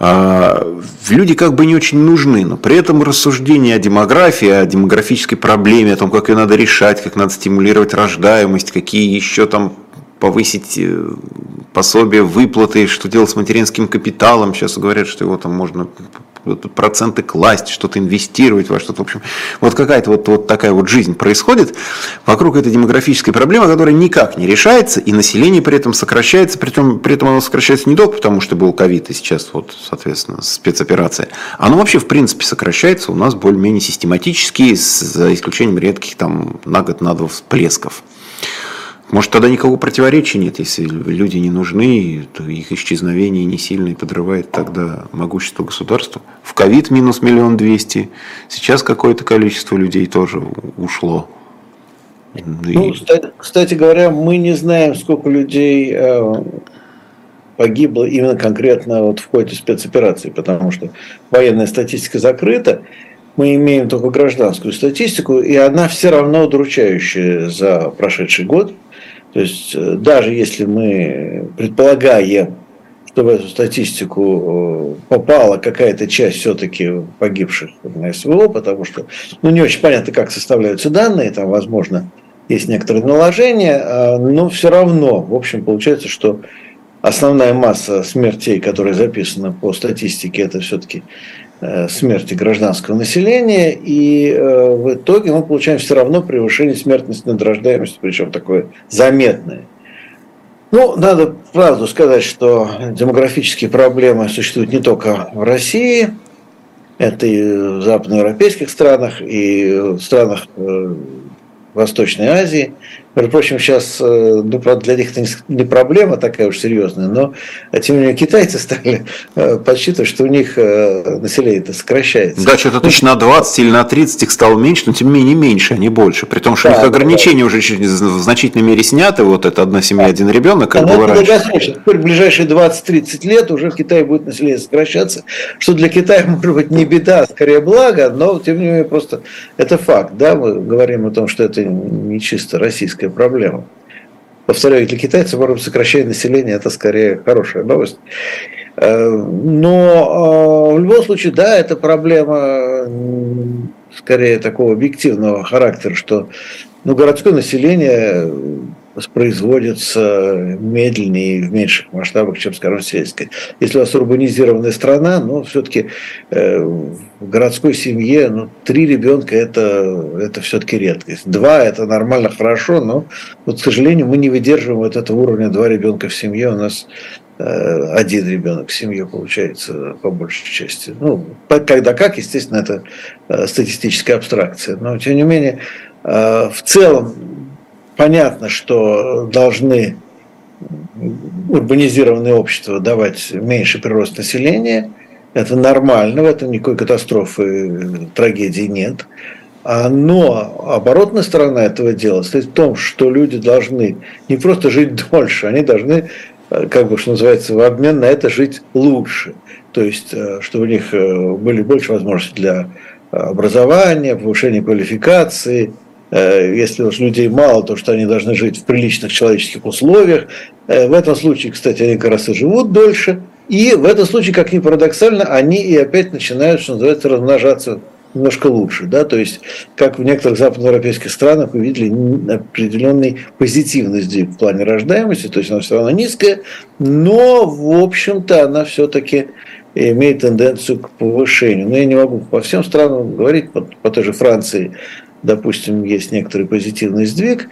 люди как бы не очень нужны, но при этом рассуждения о демографии, о демографической проблеме, о том, как ее надо решать, как надо стимулировать рождаемость, какие еще там повысить э, пособие, выплаты, что делать с материнским капиталом. Сейчас говорят, что его там можно проценты класть, что-то инвестировать во что-то. В общем, вот какая-то вот, вот такая вот жизнь происходит вокруг этой демографической проблемы, которая никак не решается, и население при этом сокращается, причем при этом оно сокращается не только потому, что был ковид, и сейчас вот, соответственно, спецоперация. Оно вообще, в принципе, сокращается у нас более-менее систематически, за исключением редких там на год, на два всплесков. Может, тогда никакого противоречия нет, если люди не нужны, то их исчезновение не сильно и подрывает тогда могущество государства. В ковид минус миллион двести, сейчас какое-то количество людей тоже ушло. Ну, кстати, кстати говоря, мы не знаем, сколько людей э, погибло именно конкретно вот в ходе спецоперации, потому что военная статистика закрыта, мы имеем только гражданскую статистику, и она все равно удручающая за прошедший год – то есть э, даже если мы предполагаем, что в эту статистику э, попала какая-то часть все-таки погибших на СВО, потому что ну, не очень понятно, как составляются данные, там, возможно, есть некоторые наложения, а, но все равно, в общем, получается, что основная масса смертей, которая записана по статистике, это все-таки смерти гражданского населения, и э, в итоге мы получаем все равно превышение смертности над рождаемостью, причем такое заметное. Ну, надо правду сказать, что демографические проблемы существуют не только в России, это и в западноевропейских странах, и в странах э, Восточной Азии – между прочим, сейчас, э, ну, правда, для них это не проблема такая уж серьезная, но, тем не менее, китайцы стали э, подсчитывать, что у них э, население сокращается. Да, что-то точно на 20 или на 30 их стало меньше, но тем не менее меньше, а не больше. При том, что да, у них ограничения да. уже в значительной мере сняты, вот это одна семья, один ребенок, как да, было раньше. Теперь в ближайшие 20-30 лет уже в Китае будет население сокращаться, что для Китая может быть не беда, а скорее благо, но, тем не менее, просто это факт. Да? Мы говорим о том, что это не чисто российское проблема. Повторяю, для китайцев, может сокращение населения – это скорее хорошая новость. Э, но э, в любом случае, да, это проблема скорее такого объективного характера, что ну, городское население воспроизводится медленнее и в меньших масштабах, чем, скажем, сельское. Если у вас урбанизированная страна, ну, все-таки э, в городской семье ну, три ребенка это, это все-таки редкость. Два это нормально, хорошо, но вот, к сожалению, мы не выдерживаем вот этого уровня два ребенка в семье. У нас э, один ребенок в семье получается по большей части. Ну, когда как, естественно, это э, статистическая абстракция. Но, тем не менее, э, в целом понятно, что должны урбанизированное общество давать меньше прирост населения. Это нормально, в этом никакой катастрофы, трагедии нет. А, но оборотная сторона этого дела стоит в том, что люди должны не просто жить дольше, они должны, э, как бы что называется, в обмен на это жить лучше. То есть, э, чтобы у них э, были больше возможностей для образования, повышения квалификации. Если уж людей мало, то что они должны жить в приличных человеческих условиях. В этом случае, кстати, они как раз и живут дольше. И в этом случае, как ни парадоксально, они и опять начинают, что называется, размножаться немножко лучше. Да? То есть, как в некоторых западноевропейских странах вы видели определенный позитивный сдвиг в плане рождаемости, то есть она все равно низкая, но, в общем-то, она все-таки имеет тенденцию к повышению. Но я не могу по всем странам говорить, по, по той же Франции, допустим, есть некоторый позитивный сдвиг,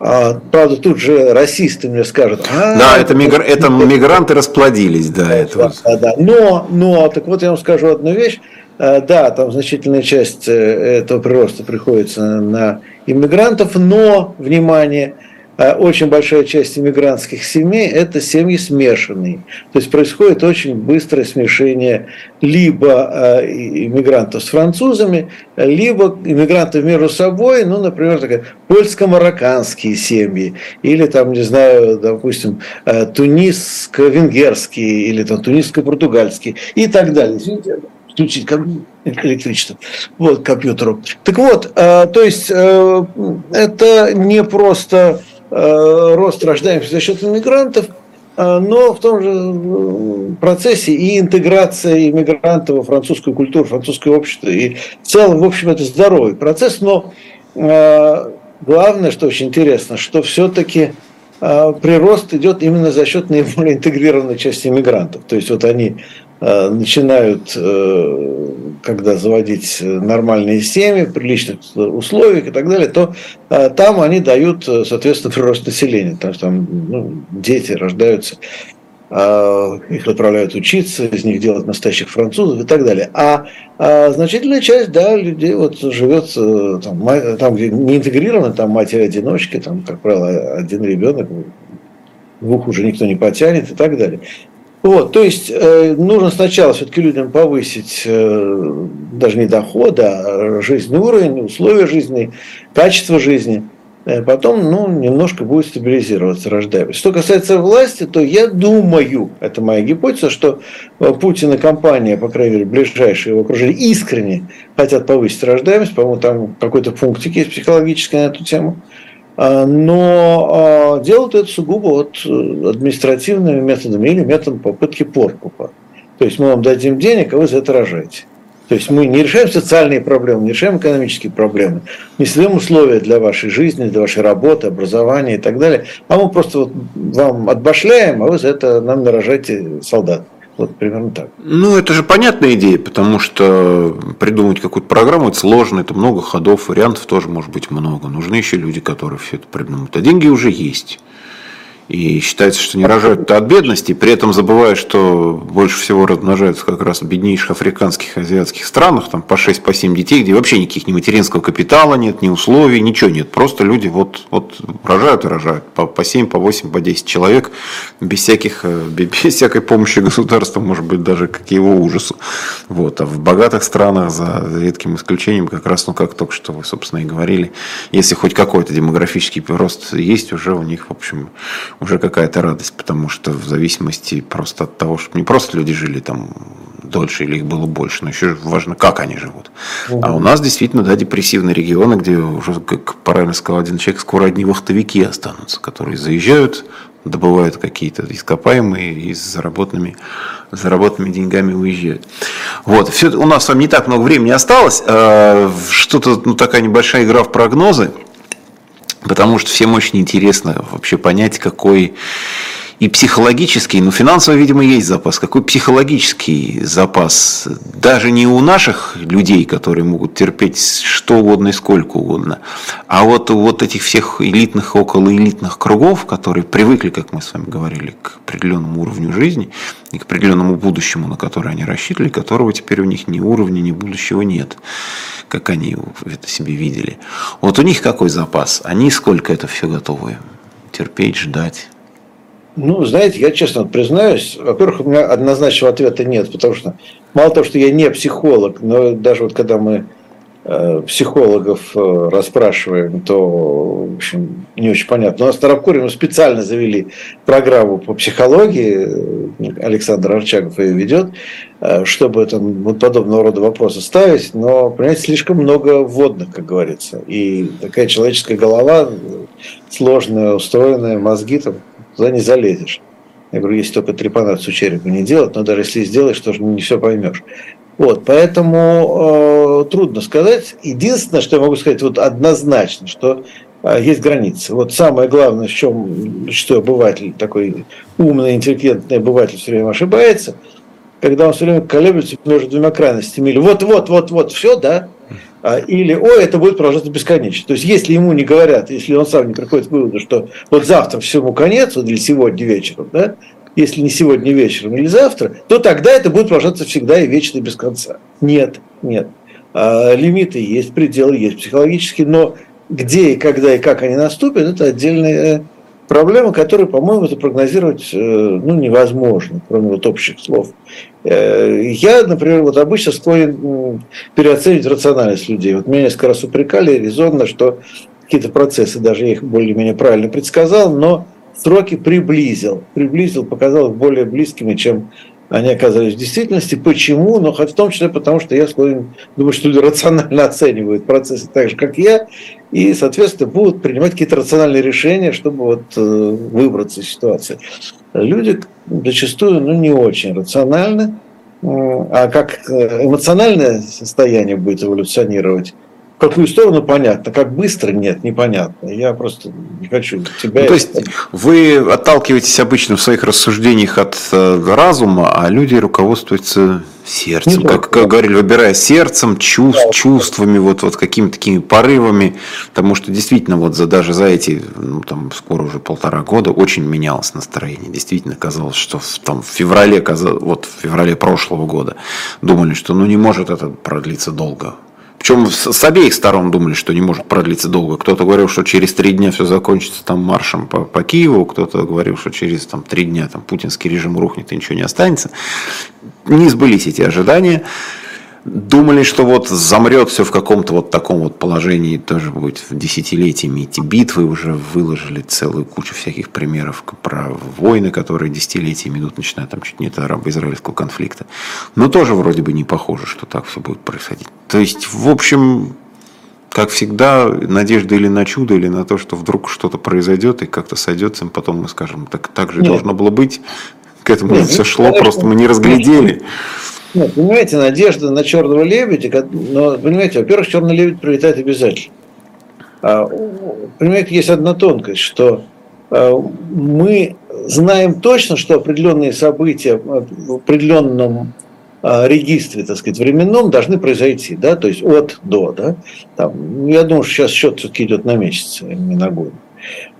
а, правда, тут же расисты мне скажут. А, да, это, мигр... это мигранты расплодились, да, это. Да, да. Но, но, так вот я вам скажу одну вещь. Э, да, там значительная часть э, этого прироста приходится на иммигрантов, но, внимание, очень большая часть иммигрантских семей – это семьи смешанные. То есть происходит очень быстрое смешение либо иммигрантов с французами, либо иммигрантов между собой, ну, например, такая польско-марокканские семьи, или там, не знаю, допустим, туниско-венгерские, или там туниско-португальские и так далее включить электричество вот, компьютеру. Так вот, э, то есть э, это не просто э, рост рождаемости за счет иммигрантов, э, но в том же э, процессе и интеграция иммигрантов во французскую культуру, французское общество. И в целом, в общем, это здоровый процесс, но э, главное, что очень интересно, что все-таки прирост идет именно за счет наиболее интегрированной части иммигрантов. То есть вот они Э, начинают, э, когда заводить нормальные семьи, приличных условиях и так далее, то э, там они дают, соответственно, прирост населения. Потому что там ну, дети рождаются, их отправляют учиться, из них делают настоящих французов и так далее. А, а значительная часть да, людей вот живет там, там, где не интегрированы, там матери-одиночки, там, как правило, один ребенок, двух уже никто не потянет и так далее. Вот, то есть э, нужно сначала все-таки людям повысить э, даже не доход, а жизненный уровень, условия жизни, качество жизни. Э, потом ну, немножко будет стабилизироваться рождаемость. Что касается власти, то я думаю, это моя гипотеза, что э, Путин и компания, по крайней мере, ближайшие его окружение, искренне хотят повысить рождаемость. По-моему, там какой-то пунктик есть психологический на эту тему. А, но а, делают это сугубо вот э, административными методами или методом попытки подкупа. То есть мы вам дадим денег, а вы за это рожаете. То есть мы не решаем социальные проблемы, не решаем экономические проблемы, не создаем условия для вашей жизни, для вашей работы, образования и так далее, а мы просто вот вам отбашляем, а вы за это нам нарожаете солдат. Вот примерно так. Ну, это же понятная идея, потому что придумать какую-то программу это сложно, это много ходов, вариантов тоже может быть много. Нужны еще люди, которые все это придумают. А деньги уже есть. И считается, что не рожают от бедности, при этом забывая, что больше всего размножаются как раз в беднейших африканских, азиатских странах, там по 6, по 7 детей, где вообще никаких ни материнского капитала нет, ни условий, ничего нет. Просто люди вот, вот рожают и рожают по, по 7, по 8, по 10 человек, без, всяких, э, без всякой помощи государства, может быть, даже к его ужасу. Вот. А в богатых странах, за редким исключением, как раз, ну как только что вы, собственно, и говорили, если хоть какой-то демографический рост есть, уже у них, в общем, уже какая-то радость, потому что в зависимости просто от того, что не просто люди жили там дольше или их было больше, но еще важно, как они живут. Угу. А у нас действительно, да, депрессивные регионы, где уже, как правильно сказал один человек, скоро одни вахтовики останутся, которые заезжают, добывают какие-то ископаемые и с заработанными, заработанными деньгами уезжают. Вот. Все, у нас там не так много времени осталось. А, что-то, ну, такая небольшая игра в прогнозы. Потому что всем очень интересно вообще понять, какой и психологический, ну финансово, видимо, есть запас. Какой психологический запас? Даже не у наших людей, которые могут терпеть что угодно и сколько угодно, а вот у вот этих всех элитных, околоэлитных кругов, которые привыкли, как мы с вами говорили, к определенному уровню жизни и к определенному будущему, на которое они рассчитывали, которого теперь у них ни уровня, ни будущего нет, как они это себе видели. Вот у них какой запас? Они сколько это все готовы терпеть, ждать? Ну, знаете, я честно признаюсь, во-первых, у меня однозначного ответа нет, потому что мало того, что я не психолог, но даже вот когда мы Э, психологов э, расспрашиваем, то, в общем, не очень понятно. У нас Таракуре мы специально завели программу по психологии, Александр Арчагов ее ведет, э, чтобы там вот подобного рода вопросы ставить, но, понимаете, слишком много вводных, как говорится, и такая человеческая голова сложная, устроенная, мозги там, туда не залезешь. Я говорю, если только трепанацию черепа не делать, но даже если сделаешь, тоже не все поймешь. Вот, поэтому э, трудно сказать. Единственное, что я могу сказать вот однозначно, что э, есть границы. Вот самое главное, в чем, что обыватель, такой умный, интеллигентный обыватель все время ошибается, когда он все время колеблется между двумя крайностями. Или вот-вот-вот-вот, все, да, или ой, это будет продолжаться бесконечно. То есть, если ему не говорят, если он сам не приходит к выводу, что вот завтра всему конец, вот, или сегодня вечером, да, если не сегодня вечером или завтра, то тогда это будет продолжаться всегда и вечно без конца. Нет, нет. А, лимиты есть, пределы есть психологические, но где и когда и как они наступят, это отдельная проблема, которую, по-моему, запрогнозировать э, ну, невозможно, кроме вот общих слов. Э, я, например, вот обычно склонен переоценивать рациональность людей. Вот меня несколько раз упрекали резонно, что какие-то процессы, даже я их более-менее правильно предсказал, но сроки приблизил. Приблизил, показал их более близкими, чем они оказались в действительности. Почему? Ну, хоть в том числе потому, что я склонен думаю, что люди рационально оценивают процессы так же, как я, и, соответственно, будут принимать какие-то рациональные решения, чтобы вот э, выбраться из ситуации. Люди зачастую ну, не очень рациональны, а как э, эмоциональное состояние будет эволюционировать, в какую сторону понятно, как быстро нет, непонятно. Я просто не хочу тебя... Ну, то есть вы отталкиваетесь обычно в своих рассуждениях от э, разума, а люди руководствуются сердцем, не как, как говорили, выбирая сердцем, чувств, да, чувствами, вот, вот какими-то такими порывами, потому что действительно вот за, даже за эти, ну, там, скоро уже полтора года очень менялось настроение. Действительно казалось, что в, там, в феврале, вот в феврале прошлого года думали, что ну не может это продлиться долго причем с обеих сторон думали, что не может продлиться долго. Кто-то говорил, что через три дня все закончится там маршем по, по Киеву, кто-то говорил, что через там, три дня там, путинский режим рухнет и ничего не останется. Не сбылись эти ожидания думали, что вот замрет все в каком-то вот таком вот положении, тоже будет десятилетиями эти битвы, уже выложили целую кучу всяких примеров про войны, которые десятилетиями идут, начиная там чуть не от арабо-израильского конфликта. Но тоже вроде бы не похоже, что так все будет происходить. То есть, в общем, как всегда, надежда или на чудо, или на то, что вдруг что-то произойдет и как-то сойдется, и потом мы скажем, так, так же Нет. должно было быть. К этому Нет, все шло, просто мы не разглядели. Нет, понимаете, надежда на черного лебедя, но, понимаете, во-первых, черный лебедь прилетает обязательно. А, понимаете, есть одна тонкость, что а, мы знаем точно, что определенные события в определенном а, регистре, так сказать, временном должны произойти, да, то есть от до, да. Там, я думаю, что сейчас счет все-таки идет на месяц, а не на год. Э,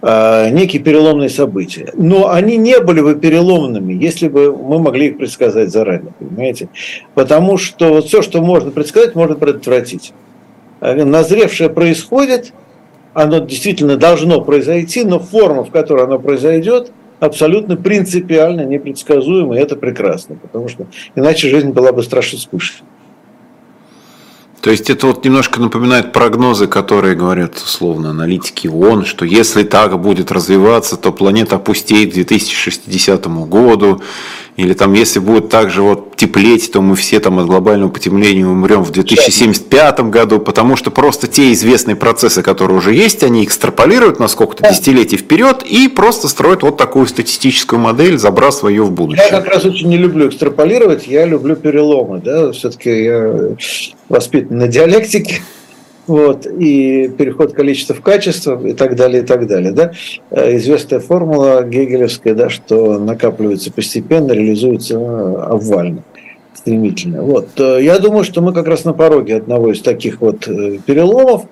некие переломные события. Но они не были бы переломными, если бы мы могли их предсказать заранее, понимаете? Потому что вот все, что можно предсказать, можно предотвратить. Э, назревшее происходит, оно действительно должно произойти, но форма, в которой оно произойдет, абсолютно принципиально непредсказуема, и это прекрасно, потому что иначе жизнь была бы страшно скучной. То есть это вот немножко напоминает прогнозы, которые говорят условно аналитики ООН, что если так будет развиваться, то планета опустеет к 2060 году, или там, если будет так же вот теплеть, то мы все там от глобального потепления умрем в 2075 году, потому что просто те известные процессы, которые уже есть, они экстраполируют на сколько-то десятилетий вперед и просто строят вот такую статистическую модель, забрасывая ее в будущее. Я как раз очень не люблю экстраполировать, я люблю переломы. Да? Все-таки я воспитан на диалектике вот, и переход количества в качество и так далее, и так далее. Да? Э, известная формула гегелевская, да, что накапливается постепенно, реализуется э, обвально, стремительно. Вот. Э, я думаю, что мы как раз на пороге одного из таких вот переломов.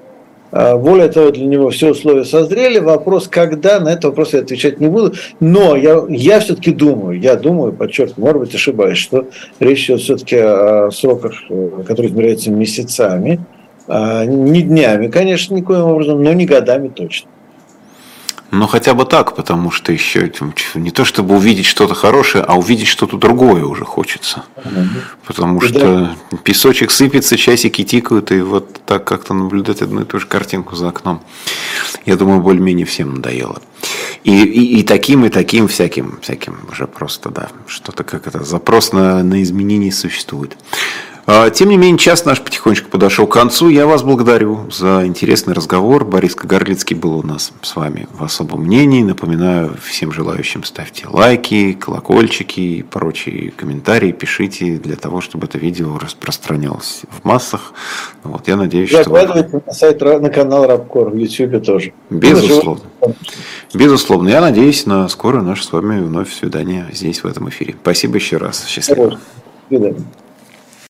Более того, для него все условия созрели. Вопрос, когда, на этот вопрос я отвечать не буду. Но я, я все-таки думаю, я думаю, подчеркиваю, может быть, ошибаюсь, что речь идет все-таки о сроках, которые измеряются месяцами, а, не днями, конечно, никоим образом, но не годами точно. Ну, хотя бы так, потому что еще не то чтобы увидеть что-то хорошее, а увидеть что-то другое уже хочется. Потому и что да. песочек сыпется, часики тикают, и вот так как-то наблюдать одну и ту же картинку за окном, я думаю, более-менее всем надоело. И, и, и таким, и таким всяким, всяким уже просто, да, что-то как это, запрос на, на изменения существует. А, тем не менее, час наш потихонечку подошел к концу. Я вас благодарю за интересный разговор. Борис Кагарлицкий был у нас с вами в особом мнении. Напоминаю всем желающим, ставьте лайки, колокольчики и прочие комментарии, пишите для того, чтобы это видео распространялось в массах. Вот, я надеюсь, что... Закладывайте на сайт, на канал Рабкор, в YouTube тоже. Безусловно. Безусловно. Я надеюсь на скорое наше с вами вновь свидание здесь, в этом эфире. Спасибо еще раз. Счастливо. До свидания.